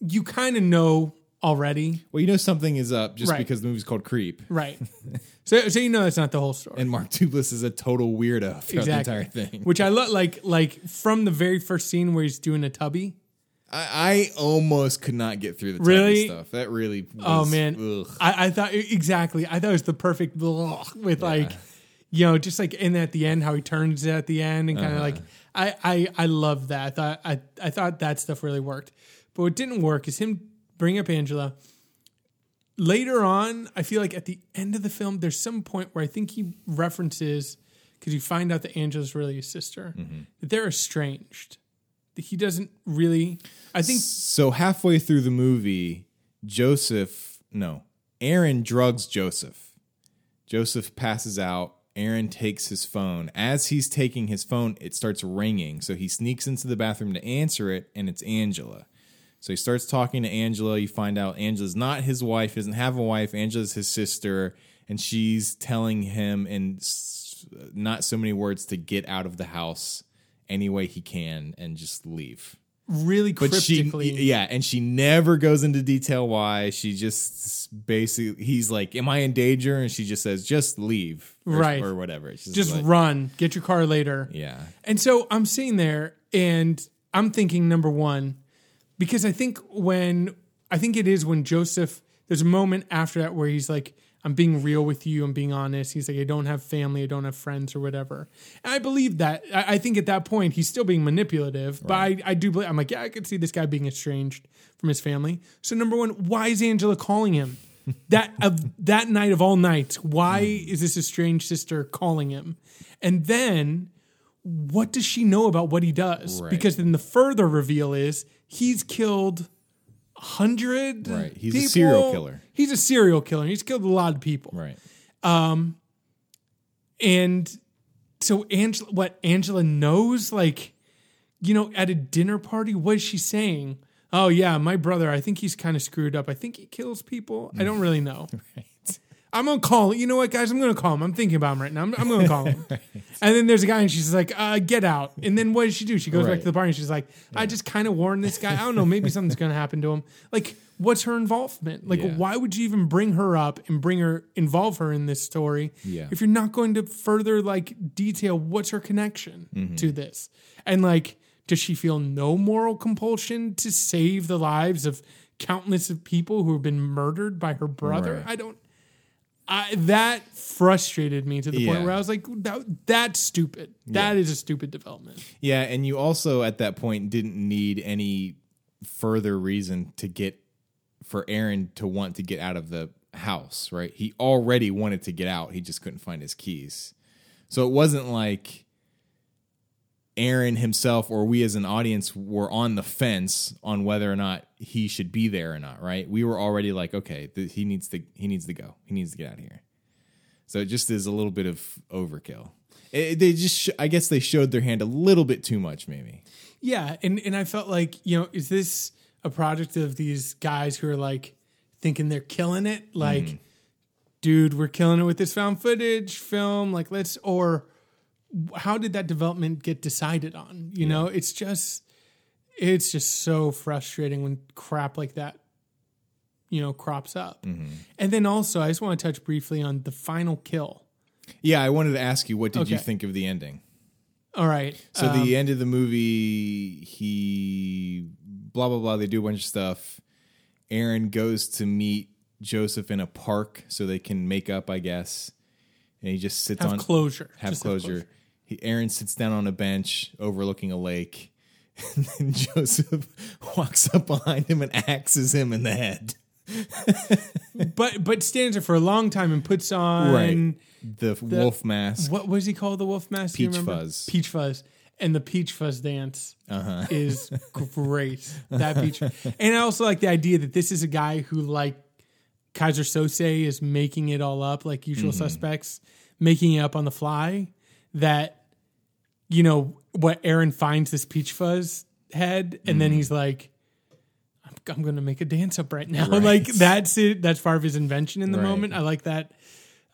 you kind of know already, Well, you know something is up just Right. because the movie's called Creep, right? <laughs> so so you know that's not the whole story. and Mark Duplass is a total weirdo throughout the entire thing. Which I love like like from the very first scene where he's doing a tubby. I, I almost could not get through the tubby Really? stuff. That really, was, Oh man, ugh. I, I thought exactly. I thought it was the perfect ugh, with like, you know, just like in at the end how he turns it at the end and kind of uh-huh. like I I I love that. I thought I I thought that stuff really worked, but what didn't work is him bring up Angela. Later on, I feel like at the end of the film, there's some point where I think he references because you find out that Angela's really his sister, mm-hmm. that they're estranged. That he doesn't really. I think So halfway through the movie, Joseph, no, Aaron drugs Joseph. Joseph passes out. Aaron takes his phone. As he's taking his phone, it starts ringing. So he sneaks into the bathroom to answer it, and it's Angela. So he starts talking to Angela. You find out Angela's not his wife, doesn't have a wife. Angela's his sister, and she's telling him in not so many words to get out of the house any way he can and just leave really but cryptically. she yeah and she never goes into detail why she just basically he's like am i in danger and she just says just leave or, Right. or whatever She's just like, run, get your car later. yeah And so I'm sitting there and I'm thinking number one, because I think when I think it is when Joseph, there's a moment after that where he's like, I'm being real with you, I'm being honest. He's like, I don't have family, I don't have friends or whatever. And I believe that. I, I think at that point he's still being manipulative, but I, I do believe I'm like, yeah, I could see this guy being estranged from his family. So number one, why is Angela calling him? <laughs> that of that night of all nights, why is this estranged sister calling him? And then what does she know about what he does? Right. Because then the further reveal is he's killed hundred. Right. He's a serial killer. He's a serial killer. He's killed a lot of people. right Um, And so Angela, what Angela knows, like, you know, at a dinner party, what is she saying? Oh yeah, my brother. I think he's kind of screwed up. I think he kills people. I don't really know. <laughs> right I'm gonna call. You know what, guys? I'm gonna call him. I'm thinking about him right now. I'm, I'm gonna call him. <laughs> And then there's a guy, and she's like, uh, "Get out!" And then what does she do? She goes back to the bar, and she's like, "I just kind of warned this guy. I don't know. Maybe <laughs> something's gonna happen to him. Like, what's her involvement? Like, Yeah. why would you even bring her up and bring her, involve her in this story? Yeah. If you're not going to further like detail what's her connection Mm-hmm. to this, and like, does she feel no moral compulsion to save the lives of countless of people who have been murdered by her brother? Right. I don't. I, that frustrated me to the point where I was like, that, "That's stupid. That is a stupid development." yeah and you also at that point didn't need any further reason to get for aaron to want to get out of the house right? He already wanted to get out. He just couldn't find his keys. So it wasn't like Aaron himself or we as an audience were on the fence on whether or not he should be there or not, right? We were already like, okay, th- he needs to he needs to go. He needs to get out of here. So it just is a little bit of overkill. It, they just sh- I guess they showed their hand a little bit too much maybe. Yeah, and and I felt like you know, is this a product of these guys who are like thinking they're killing it? Like, mm-hmm. dude, we're killing it with this found footage film. Like, let's or how did that development get decided on? You know, it's just it's just so frustrating when crap like that you know crops up. And then also, I just want to touch briefly on the final kill. Yeah, I wanted to ask you what did you think of the ending? All right, So um, the end of the movie, he blah blah blah. They do a bunch of stuff. Aaron goes to meet Joseph in a park so they can make up, I guess. And he just sits have on closure. have Just closure. He, Aaron sits down on a bench overlooking a lake, <laughs> and then Joseph <laughs> walks up behind him and axes him in the head. <laughs> but but stands there for a long time and puts on Right. the, wolf mask. What was he called? The wolf mask? Peach? Fuzz. Peach fuzz. And the peach fuzz dance Uh-huh. is great. That peach, and I also like the idea that this is a guy who, like Keyser Söze, is making it all up, like Usual Mm-hmm. Suspects, making it up on the fly. That you know what Aaron finds this peach fuzz head, and then he's like, "I'm, I'm going to make a dance up right now." <laughs> Right. Like that's it. That's part of his invention in the Right. moment. I like that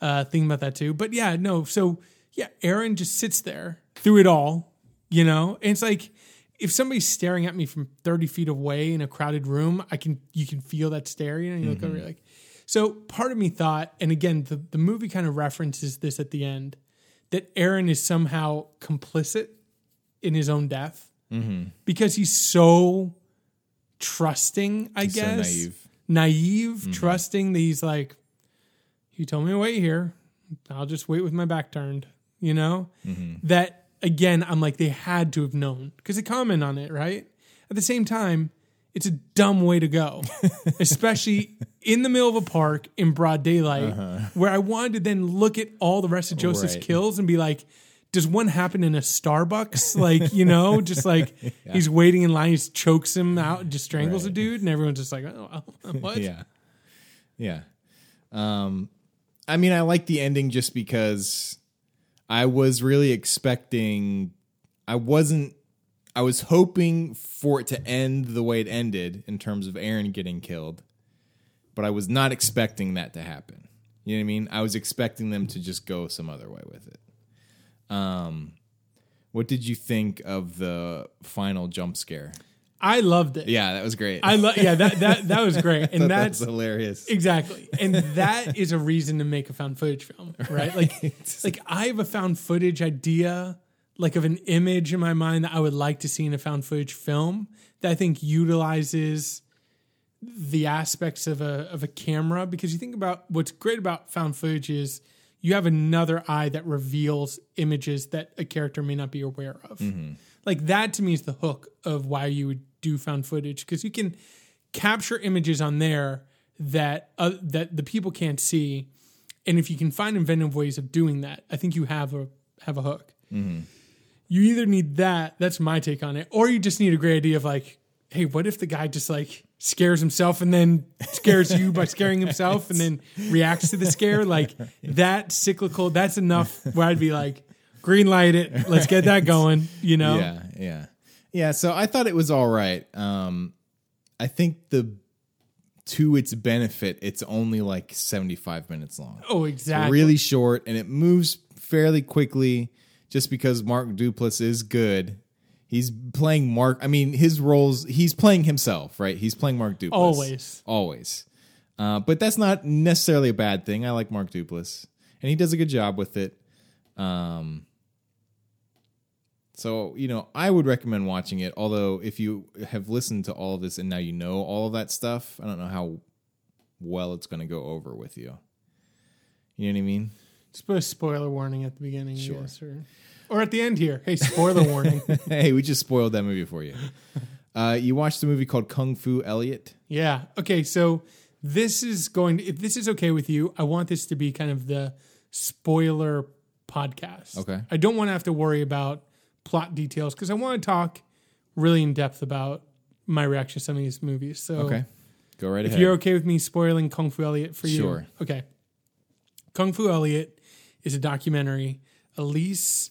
uh, thing about that too. But yeah, no. So yeah, Aaron just sits there through it all, you know. And it's like if somebody's staring at me from thirty feet away in a crowded room, I can you can feel that stare. You know, you look over, you're like. So part of me thought, and again, the the movie kind of references this at the end, that Aaron is somehow complicit in his own death mm-hmm. because he's so trusting. I He's so guess naive. naive, mm-hmm. trusting that he's like, you told me to wait here. I'll just wait with my back turned. You know? Mm-hmm. That again, I'm like, they had to have known because they comment on it, right? At the same time, it's a dumb way to go, <laughs> especially in the middle of a park in broad daylight, where I wanted to then look at all the rest of Joseph's Right. kills and be like, does one happen in a Starbucks? Like, you know, just <laughs> like he's waiting in line, he chokes him out, and just strangles a dude, and everyone's just like, oh, <laughs> what? Yeah. Yeah. Um I mean I like the ending just because I was really expecting I wasn't I was hoping for it to end the way it ended in terms of Aaron getting killed. But I was not expecting that to happen. You know what I mean? I was expecting them to just go some other way with it. Um what did you think of the final jump scare? I loved it. Yeah, that was great. I love. Yeah, that that that was great, <laughs> and That that's hilarious. exactly, and that is a reason to make a found footage film, right? Like, <laughs> like I have a found footage idea, like of an image in my mind that I would like to see in a found footage film that I think utilizes the aspects of a of a camera because you think about what's great about found footage is you have another eye that reveals images that a character may not be aware of. Like that to me is the hook of why you would do found footage because you can capture images on there that uh, that the people can't see, and if you can find inventive ways of doing that, I think you have a have a hook. You either need that, that's my take on it, or you just need a great idea of like, hey, what if the guy just like scares himself and then scares you by scaring himself and then reacts to the scare? Like that cyclical, that's enough where I'd be like, green light it, let's get that going, you know? Yeah, yeah, yeah. So I thought it was all right. Um, I think the to its benefit, it's only like seventy five minutes long. Oh, exactly. Really short, and it moves fairly quickly. Just because Mark Duplass is good, he's playing Mark. I mean, his roles. He's playing himself, right? He's playing Mark Duplass Always. always. Uh, but that's not necessarily a bad thing. I like Mark Duplass, and he does a good job with it. Um, so you know, I would recommend watching it. Although, if you have listened to all of this and now you know all of that stuff, I don't know how well it's going to go over with you. You know what I mean? A spoiler warning at the beginning, Sure. Guess, or, or at the end here. Hey, spoiler <laughs> warning. hey, we just spoiled that movie for you. <laughs> Uh, you watched a movie called Kung Fu Elliot. Yeah. Okay. So this is going. If this is okay with you, I want this to be kind of the spoiler podcast. Okay. I don't want to have to worry about plot details because I want to talk really in depth about my reaction to some of these movies. So Okay, go right if ahead. If you're okay with me spoiling Kung Fu Elliot for you, Sure. Okay. Kung Fu Elliot is a documentary. Elise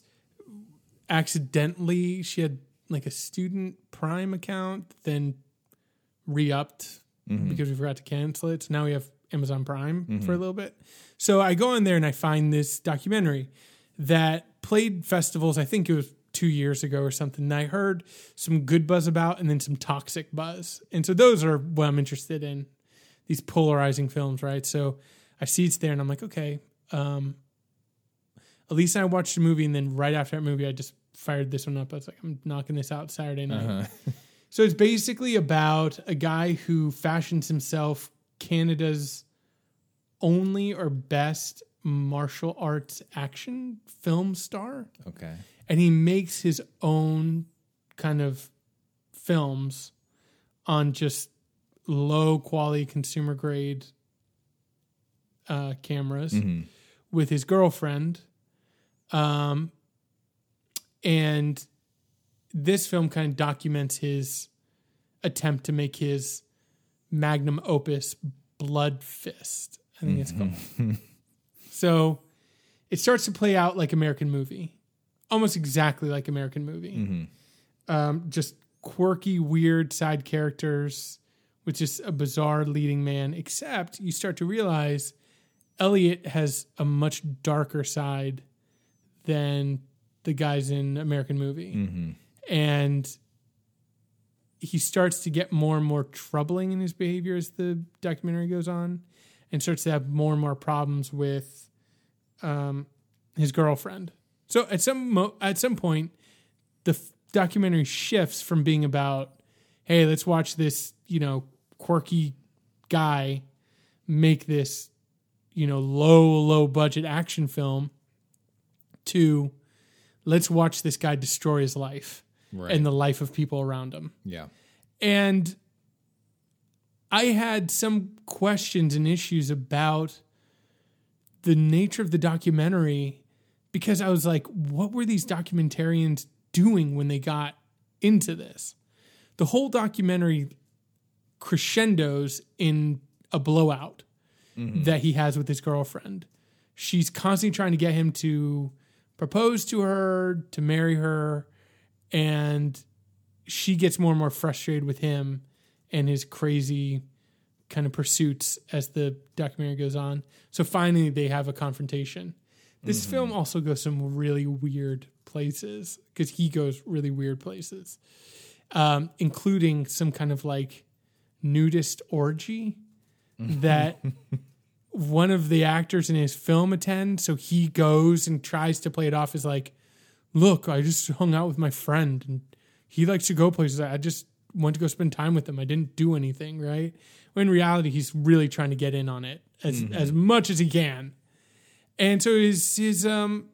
accidentally she had like a student Prime account, then re-upped because we forgot to cancel it. So now we have Amazon Prime for a little bit. So I go in there and I find this documentary that played festivals. I think it was two years ago or something. And I heard some good buzz about and then some toxic buzz. And so those are what I'm interested in. These polarizing films, right? So I see it's there and I'm like, okay. Um, Elise and I watched a movie, and then right after that movie, I just fired this one up. I was like, I'm knocking this out Saturday night. Uh-huh. <laughs> So it's basically about a guy who fashions himself Canada's only or best martial arts action film star. okay. And he makes his own kind of films on just low quality consumer grade uh, cameras with his girlfriend. Um, and this film kind of documents his attempt to make his magnum opus Blood Fist. I think it's called. <laughs> so it starts to play out like American movie, almost exactly like American movie. Um, just quirky, weird side characters with just a bizarre leading man. Except you start to realize Elliot has a much darker side than the guys in American movie, and he starts to get more and more troubling in his behavior as the documentary goes on, and starts to have more and more problems with um, his girlfriend. So at some mo- at some point, the f- documentary shifts from being about, hey, let's watch this, you know, quirky guy make this, you know, low low budget action film, to let's watch this guy destroy his life Right. and the life of people around him. yeah. And I had some questions and issues about the nature of the documentary because I was like, what were these documentarians doing when they got into this? The whole documentary crescendos in a blowout mm-hmm. that he has with his girlfriend. She's constantly trying to get him to propose to her, to marry her, and she gets more and more frustrated with him and his crazy kind of pursuits as the documentary goes on. So finally, they have a confrontation. This film also goes some really weird places because he goes really weird places, um, including some kind of like nudist orgy that <laughs> one of the actors in his film attends. So he goes and tries to play it off as like, look, I just hung out with my friend and he likes to go places. I just went to go spend time with him. I didn't do anything, right? When in reality, he's really trying to get in on it as as much as he can. And so his his um,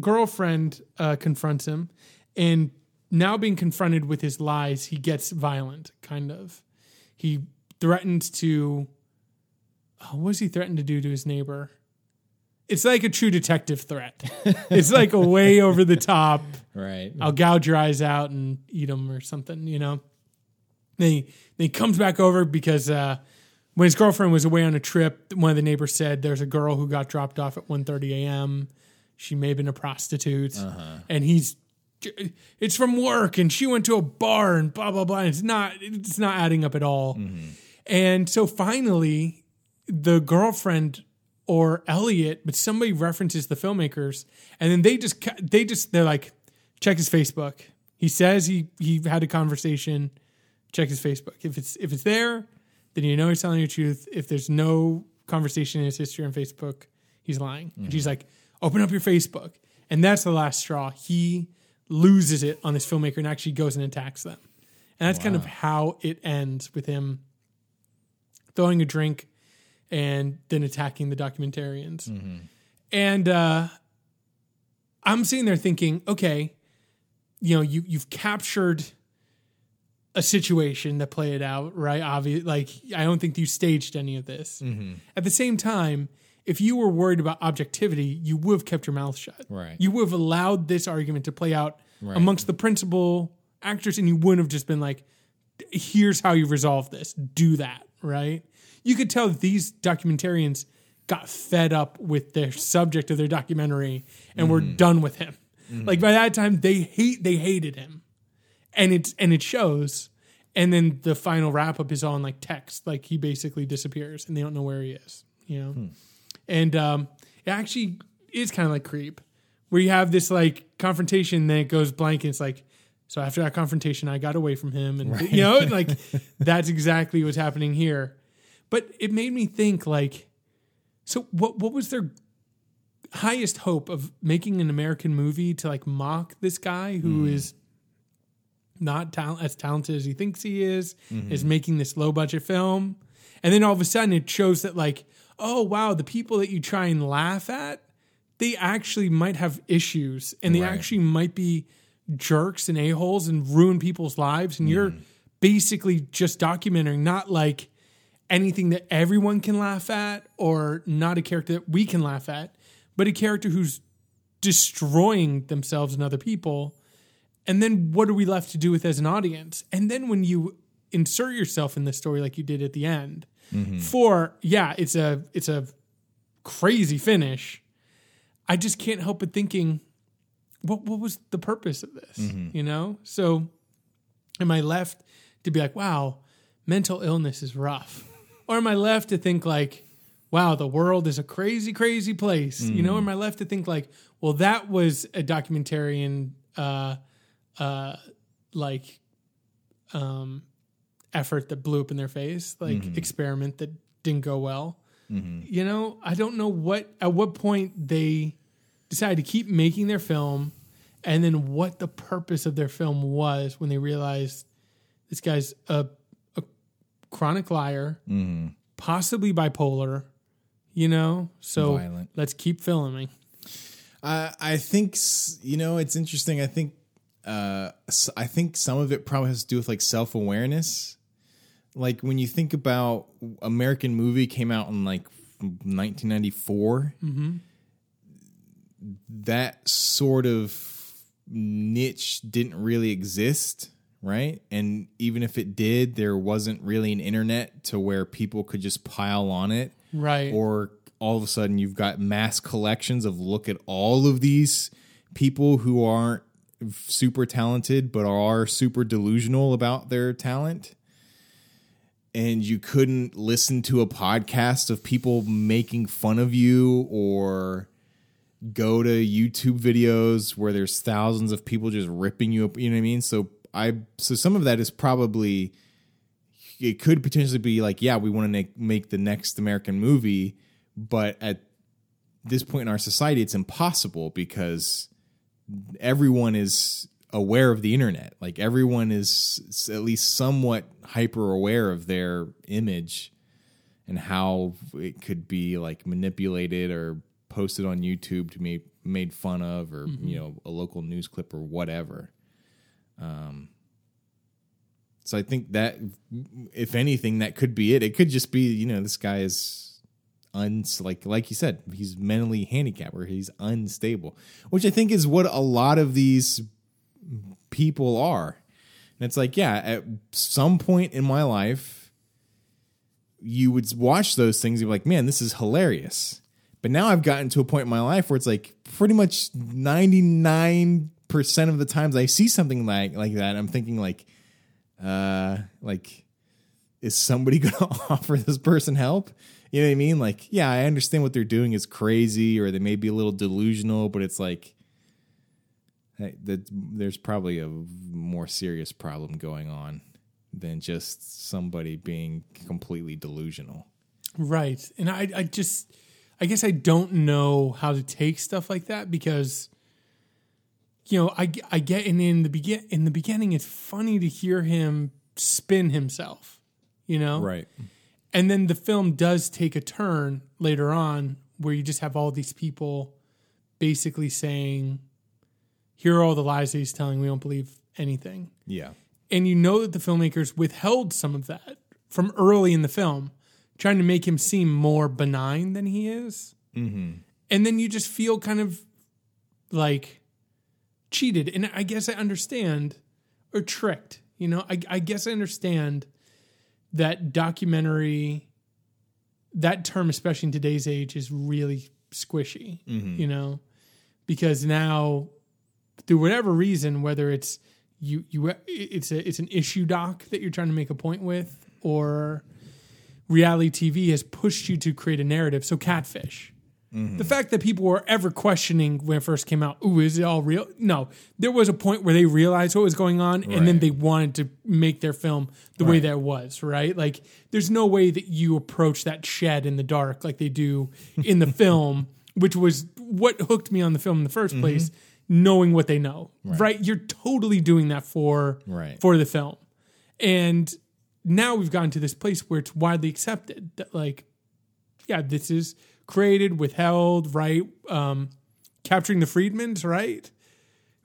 girlfriend uh, confronts him, and now being confronted with his lies, he gets violent. Kind of, he threatens to. Oh, what does he threaten to do to his neighbor? It's like a true detective threat. <laughs> it's like a way <laughs> over the top. Right. I'll gouge your eyes out and eat them or something, you know. Then he, then he comes back over because uh, when his girlfriend was away on a trip, one of the neighbors said there's a girl who got dropped off at 1.30 a.m. She may have been a prostitute. And he's, it's from work and she went to a bar and blah, blah, blah. And it's not, it's not adding up at all. And so finally, the girlfriend or Elliot, but somebody references the filmmakers, and then they just they just they're like, check his Facebook. He says he he had a conversation. Check his Facebook. If it's if it's there, then you know he's telling you the truth. If there's no conversation in his history on Facebook, he's lying. And she's mm-hmm. like, open up your Facebook, and that's the last straw. He loses it on this filmmaker and actually goes and attacks them, and that's kind of how it ends with him throwing a drink and then attacking the documentarians. And uh, I'm sitting there thinking, okay, you know, you you've captured a situation that played out, right? Obvious, like I don't think you staged any of this. At the same time, if you were worried about objectivity, you would have kept your mouth shut. Right. You would have allowed this argument to play out Right. amongst the principal actors, and you wouldn't have just been like, here's how you resolve this. Do that, right? You could tell these documentarians got fed up with their subject of their documentary and were mm-hmm. done with him. Mm-hmm. Like by that time they hate they hated him. And it's and it shows. And then the final wrap up is on like text. Like he basically disappears and they don't know where he is. You know? Hmm. And um it actually is kind of like creep. Where you have this like confrontation, then it goes blank and it's like so after that confrontation, I got away from him, and you know, like <laughs> that's exactly what's happening here. But it made me think, like, so what? What was their highest hope of making an American movie to like mock this guy who mm-hmm. is not talent as talented as he thinks he is, mm-hmm. is making this low budget film, and then all of a sudden it shows that like, oh wow, the people that you try and laugh at, they actually might have issues, and they Right. actually might be jerks and a holes and ruin people's lives, and you're mm-hmm. basically just documenting not like anything that everyone can laugh at or not a character that we can laugh at, but a character who's destroying themselves and other people. And then what are we left to do with as an audience? And then when you insert yourself in the story like you did at the end, mm-hmm. for yeah, it's a it's a crazy finish. I just can't help but thinking, what what was the purpose of this? Mm-hmm. You know? So am I left to be like, wow, mental illness is rough? Or am I left to think like, wow, the world is a crazy, crazy place? You know, am I left to think like, well, that was a documentarian uh uh like um effort that blew up in their face, like experiment that didn't go well. You know, I don't know what at what point they decided to keep making their film and then what the purpose of their film was when they realized this guy's a chronic liar, possibly bipolar, you know? So Violent. let's keep filming. Uh, I think you know it's interesting. I think uh, I think some of it probably has to do with like self awareness. Like when you think about American movie came out in like 1994, that sort of niche didn't really exist, right? And even if it did, there wasn't really an internet to where people could just pile on it Right. or all of a sudden you've got mass collections of look at all of these people who aren't super talented but are super delusional about their talent and you couldn't listen to a podcast of people making fun of you or go to YouTube videos where there's thousands of people just ripping you up you know what I mean so I so some of that is probably it could potentially be like, yeah, we want to make, make the next American movie, but at this point in our society, it's impossible because everyone is aware of the internet. Like everyone is at least somewhat hyper aware of their image and how it could be like manipulated or posted on YouTube to be made fun of, or mm-hmm. you know, a local news clip or whatever. Um, so I think that, if anything, that could be it. It could just be, you know, this guy is uns like like you said, he's mentally handicapped or he's unstable, which I think is what a lot of these people are. And it's like, yeah, at some point in my life, you would watch those things be like, man, this is hilarious. But now I've gotten to a point in my life where it's like pretty much 99% of the times I see something like like that, I'm thinking like, uh like is somebody <laughs> going to offer this person help? You know what i mean? Like yeah i understand what they're doing is crazy or they may be a little delusional but it's like hey, that there's probably a more serious problem going on than just somebody being completely delusional. Right. And I, I just, I guess I don't know how to take stuff like that because, you know, I, I get, and in the begin, in the beginning, it's funny to hear him spin himself, you know? right And then the film does take a turn later on where you just have all these people basically saying, here are all the lies that he's telling. We don't believe anything yeah and you know that the filmmakers withheld some of that from early in the film, trying to make him seem more benign than he is. Mm-hmm. And then you just feel kind of like cheated. And I guess I understand, or tricked. You know, I, I guess I understand that documentary, that term, especially in today's age, is really squishy, mm-hmm. you know, because now through whatever reason, whether it's you you it's a it's an issue doc that you're trying to make a point with, or reality TV has pushed you to create a narrative. So catfish. Mm-hmm. The fact that people were ever questioning when it first came out, ooh, is it all real? No, there was a point where they realized what was going on, and then they wanted to make their film the way that it was. Right? Like, there's no way that you approach that shed in the dark like they do in the <laughs> film, which was what hooked me on the film in the 1st mm-hmm. place. Knowing what they know, right. You're totally doing that for Right. for the film, and now we've gotten to this place where it's widely accepted that like yeah this is created withheld right um capturing the Friedmans right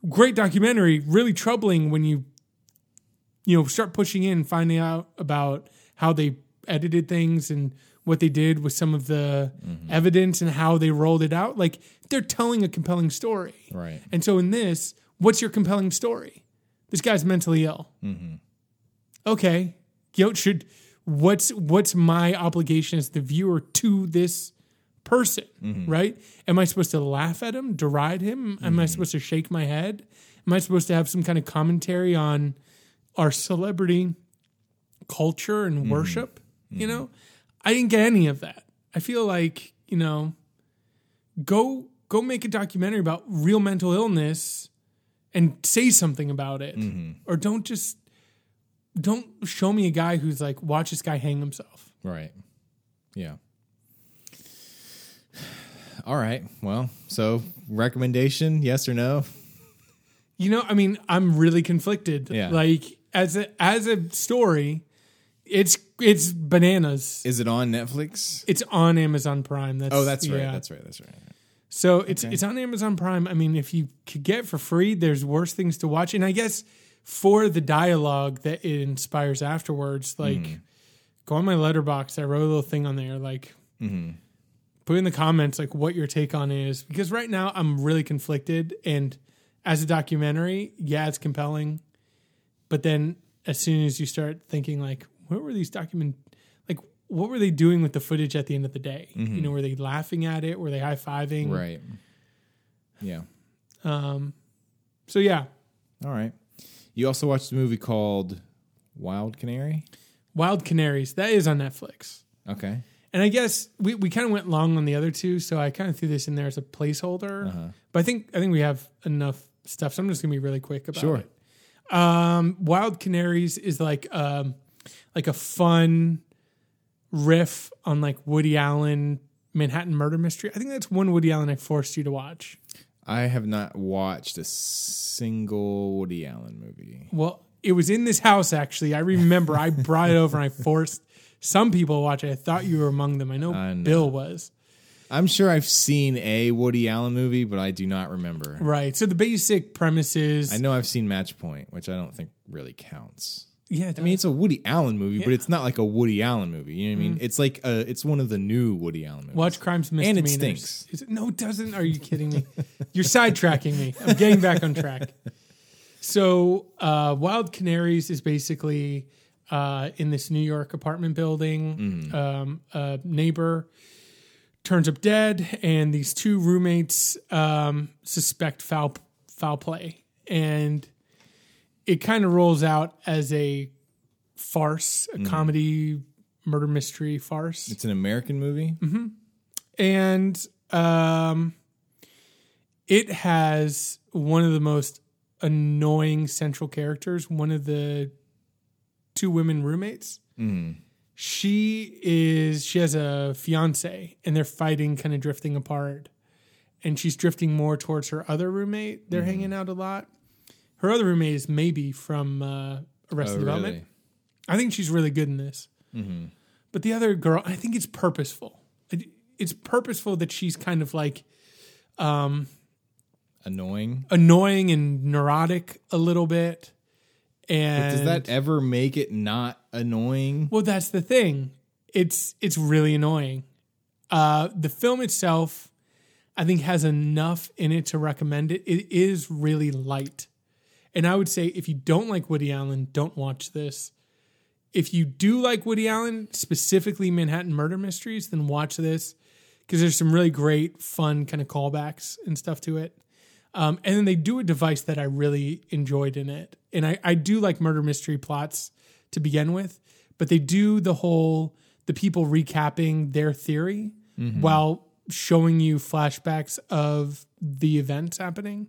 great documentary really troubling when you you know start pushing in finding out about how they edited things and what they did with some of the evidence and how they rolled it out. Like they're telling a compelling story. Right. And so in this, what's your compelling story? This guy's mentally ill. Mm-hmm. Okay, you know, should what's what's my obligation as the viewer to this person? Mm-hmm. Right? Am I supposed to laugh at him, deride him? Am I mm-hmm. supposed to shake my head? Am I supposed to have some kind of commentary on our celebrity culture and mm-hmm. worship? You know, I didn't get any of that. I feel like you know, go go make a documentary about real mental illness and say something about it or don't just don't show me a guy who's like watch this guy hang himself Right. Yeah. All right. Well, so recommendation, yes or no? you know i mean i'm really conflicted Yeah. like as a as a story it's it's bananas Is it on Netflix? it's on amazon prime that's Oh, that's right. yeah. That's right. That's right. so it's Okay. it's on amazon prime i mean if you could get for free there's worse things to watch and i guess for the dialogue that it inspires afterwards like Mm-hmm. go on my Letterboxd i wrote a little thing on there like Mm-hmm. Put in the comments like what your take on it is because right now i'm really conflicted and as a documentary yeah it's compelling but then as soon as you start thinking like what were these document like what were they doing with the footage at the end of the day you know were they laughing at it were they high-fiving Mm-hmm. Right. Yeah. um so yeah All right. You also watched a movie called Wild Canary? wild canaries that is on netflix Okay. And i guess we, we kind of went long on the other two so i kind of threw this in there as a placeholder Uh-huh. but i think i think we have enough stuff so i'm just gonna be really quick about Sure. it Um, Wild Canaries is like um, like a fun riff on like Woody Allen Manhattan Murder Mystery. I think that's one Woody Allen I forced you to watch. I have not watched a single Woody Allen movie. Well, it was in this house actually. I remember I brought it over and I forced some people watch it. I thought you were among them. I know. Bill was. I'm sure I've seen a Woody Allen movie, but I do not remember. Right. So the basic premise is I know I've seen Match Point, which I don't think really counts. yeah, I mean, it's a Woody Allen movie, but it's not like a Woody Allen movie. You know what I mean? Mm. It's like uh it's one of the new Woody Allen movies. Watch Crimes and And it stinks. Is it, no, it doesn't. Are you kidding me? <laughs> You're sidetracking me. I'm getting back on track. <laughs> So, uh, Wild Canaries is basically uh, in this New York apartment building. Um, a neighbor turns up dead, and these two roommates um, suspect foul foul play, and it kind of rolls out as a farce, a comedy murder mystery farce It's an American movie. Mm-hmm. and um, it has one of the most annoying central characters. One of the two women roommates. She is. She has a fiance, and they're fighting, kind of drifting apart. And she's drifting more towards her other roommate. They're hanging out a lot. Her other roommate is maybe from uh, Arrested Oh, Development. really? I think she's really good in this. But the other girl, I think it's purposeful. It- It's purposeful that she's kind of like um, Annoying. annoying and neurotic a little bit. And Does that ever make it not annoying? well, that's the thing. It's it's really annoying. Uh, the film itself, I think, has enough in it to recommend it. It is really light, and I would say if you don't like Woody Allen, don't watch this. If you do like Woody Allen, specifically Manhattan Murder Mysteries, then watch this because there's some really great, fun kind of callbacks and stuff to it. Um, and then they do a device that I really enjoyed in it. And I, I do like murder mystery plots to begin with, but they do the whole the people recapping their theory mm-hmm. while showing you flashbacks of the events happening.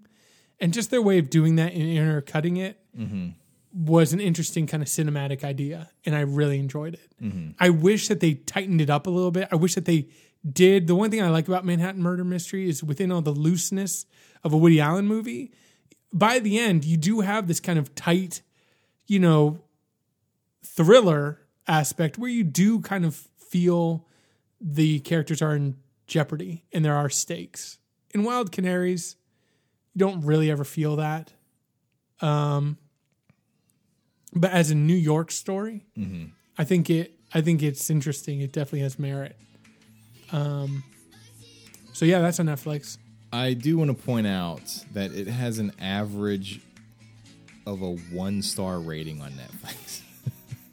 And just their way of doing that and intercutting it mm-hmm. was an interesting kind of cinematic idea. And I really enjoyed it. Mm-hmm. I wish that they tightened it up a little bit. I wish that they did. The one thing I like about Manhattan Murder Mystery is within all the looseness of a Woody Allen movie, by the end, you do have this kind of tight, you know, thriller aspect where you do kind of feel the characters are in jeopardy and there are stakes. In Wild Canaries, you don't really ever feel that. Um, but as a New York story, I think it I think it's interesting. It definitely has merit. Um, so yeah, that's on Netflix. I do want to point out that it has an average of a one star rating on Netflix.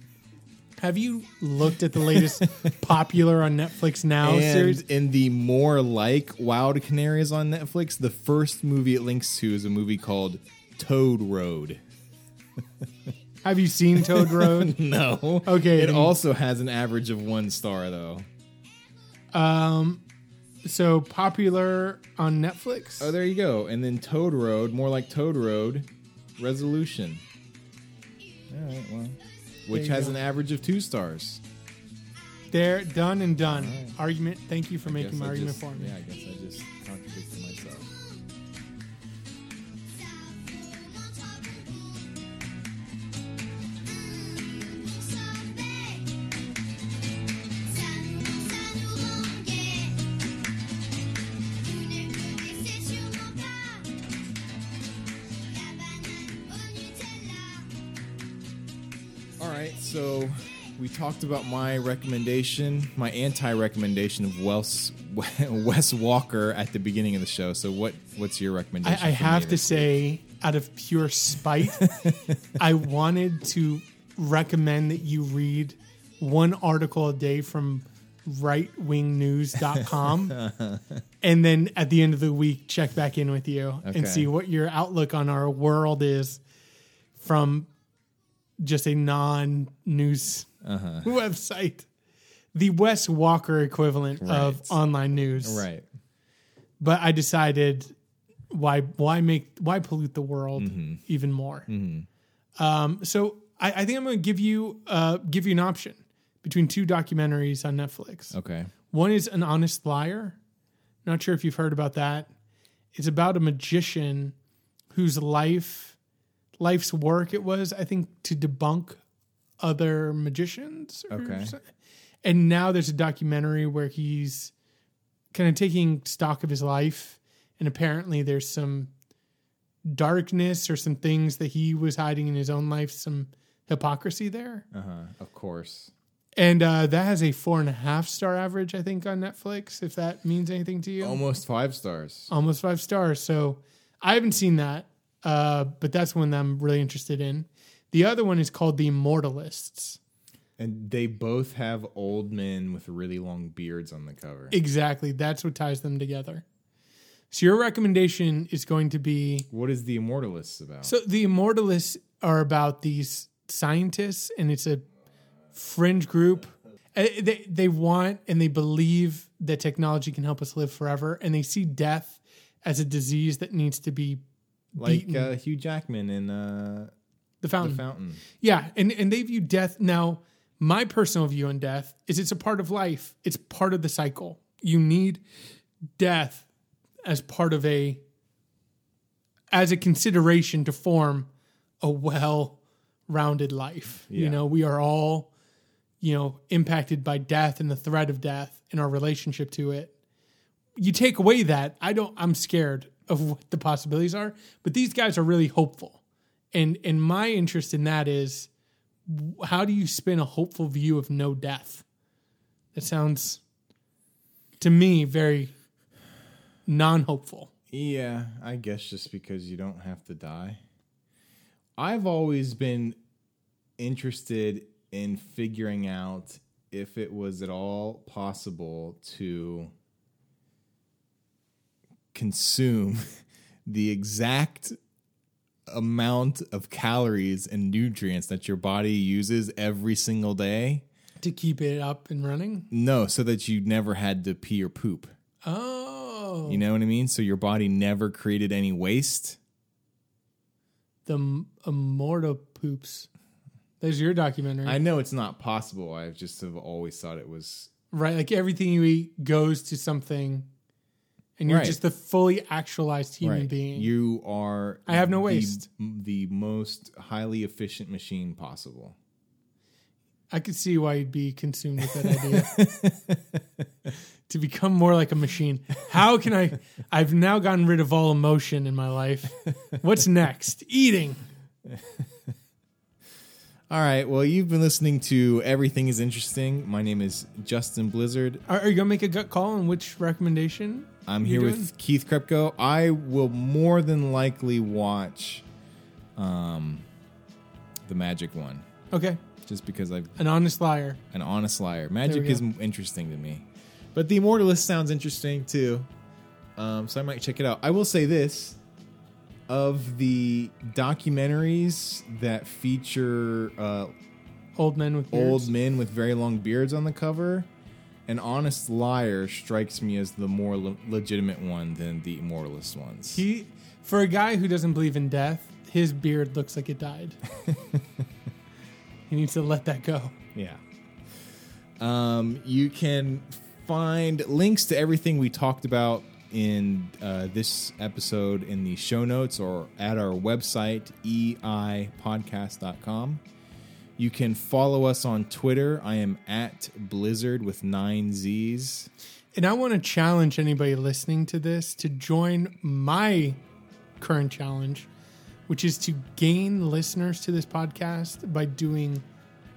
<laughs> Have you looked at the latest <laughs> popular on Netflix now and series? in the more like Wild Canaries on Netflix, the first movie it links to is a movie called Toad Road. <laughs> Have you seen Toad Road? no. Okay, It then- also has an average of one star though. Um, so popular on Netflix. Oh, there you go. And then Toad Road, more like Toad Road, Resolution. All right, well, which has go. an average of two stars. There, done and done. Argument. Thank you for Guess making my I argument just- for me. Yeah, I guess I just so we talked about my recommendation, my anti-recommendation of Wes <laughs> Wes Walker at the beginning of the show. So what what's your recommendation? I for have to this say, out of pure spite, <laughs> I wanted to recommend that you read one article a day from rightwingnews.com <laughs> and then at the end of the week check back in with you Okay. and see what your outlook on our world is from just a non-news Uh-huh. <laughs> website the wes walker equivalent of online news Right. but I decided why why make why pollute the world Mm-hmm. even more. Um, so I, I think I'm going to give you uh, give you an option between two documentaries on Netflix. Okay. One is an honest liar. Not sure if you've heard about that. It's about a magician whose life life's work it was I think to debunk other magicians. or Okay. so- And now there's a documentary where he's kind of taking stock of his life and apparently there's some darkness or some things that he was hiding in his own life, some hypocrisy there. Uh huh. Of course. And uh, that has a four and a half star average, I think, on Netflix, if that means anything to you. Almost five stars. Almost five stars. So I haven't seen that, uh, but that's one that I'm really interested in. The other one is called The Immortalists. And they both have old men with really long beards on the cover. Exactly. That's what ties them together. So your recommendation is going to be What is the Immortalists about? So the Immortalists are about these scientists, and it's a fringe group. Uh, They they want and they believe that technology can help us live forever, and they see death as a disease that needs to be like uh, Hugh Jackman in uh, the fountain. The Fountain. Yeah, and and they view death now. My personal view on death is it's a part of life. It's part of the cycle. You need death as part of a as a consideration to form a well-rounded life. You know, we are all you know impacted by death and the threat of death and our relationship to it. You take away that, I don't I'm scared of what the possibilities are, but these guys are really hopeful. And and my interest in that is how do you spin a hopeful view of no death? That sounds to me very non-hopeful. Yeah, I guess just because you don't have to die. I've always been interested in figuring out if it was at all possible to consume <laughs> the exact amount of calories and nutrients that your body uses every single day. To keep it up and running? No, so that you never had to pee or poop. Oh. You know what I mean? So your body never created any waste. the immortal poops. There's your documentary. I know it's not possible. I've just have always thought it was. right? Like everything you eat goes to something and you're Right. just the fully actualized human Right. being. You are. I have no the- waste. The, most highly efficient machine possible. I could see why you'd be consumed with that idea. <laughs> to become more like a machine. How can I? I've now gotten rid of all emotion in my life. What's next? Eating. <laughs> All right. Well, you've been listening to Everything is Interesting. My name is Justin Blizzard. Are, are you gonna make a gut call on which recommendation? I'm here doing? with Keith Krepko. I will more than likely watch um, the Magic one Okay, just because I'm an honest liar. an honest liar. Magic is interesting to me, but the Immortalist sounds interesting too. Um, so I might check it out. I will say this: of the documentaries that feature uh, Old men with beards. old men with very long beards on the cover, an honest liar strikes me as the more le- legitimate one than the Immortalist ones. He, for a guy who doesn't believe in death, his beard looks like it died. <laughs> he needs to let that go. Yeah. Um, you can find links to everything we talked about in uh, this episode in the show notes or at our website, eipodcast.com. You can follow us on Twitter. I am at Blizzard with nine Z's. And I want to challenge anybody listening to this to join my current challenge, which is to gain listeners to this podcast by doing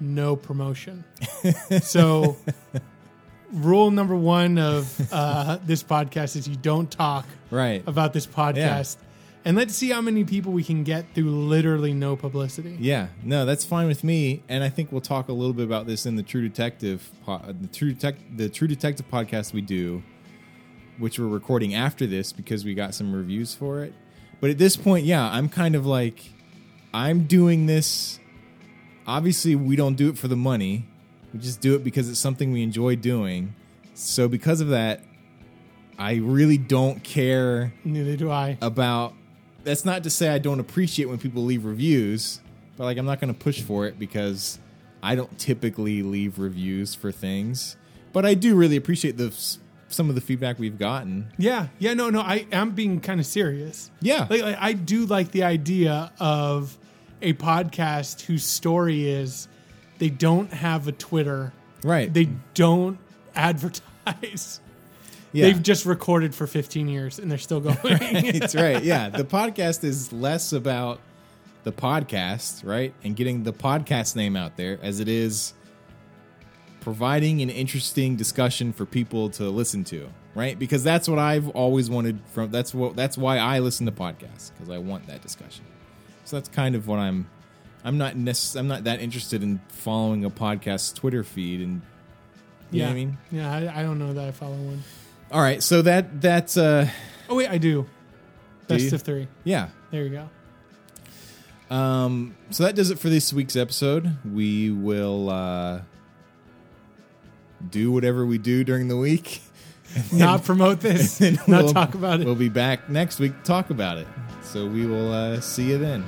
no promotion. <laughs> so, rule number one of uh, this podcast is you don't talk Right. about this podcast. And let's see how many people we can get through literally no publicity. Yeah, no, that's fine with me, and I think we'll talk a little bit about this in the True Detective, po- uh, the True Detec- the True Detective podcast we do, which we're recording after this because we got some reviews for it. But at this point, yeah, I'm kind of like, I'm doing this. Obviously, we don't do it for the money; we just do it because it's something we enjoy doing. So, because of that, I really don't care Neither do I. about that's not to say I don't appreciate when people leave reviews, but like I'm not going to push for it because I don't typically leave reviews for things. But I do really appreciate the some of the feedback we've gotten. Yeah, yeah, no, no, I am being kind of serious. Yeah. like, like I do like the idea of a podcast whose story is they don't have a Twitter, Right. they don't <laughs> advertise. Yeah. They've just recorded for 15 years and they're still going. <laughs> it's right. Yeah. The podcast is less about the podcast, right? And getting the podcast name out there as it is providing an interesting discussion for people to listen to, right? Because that's what I've always wanted from that's what that's why I listen to podcasts because I want that discussion. So that's kind of what I'm I'm not necess- I'm not that interested in following a podcast Twitter feed and you yeah, know what I mean? yeah, I, I don't know that I follow one. All right, so that that's uh Oh wait, I do. Best you? of three. yeah, There you go. Um, so that does it for this week's episode. We will uh, do whatever we do during the week. <laughs> Not promote this. Not we'll- talk about it. We'll be back next week to talk about it. So we will uh, see you then.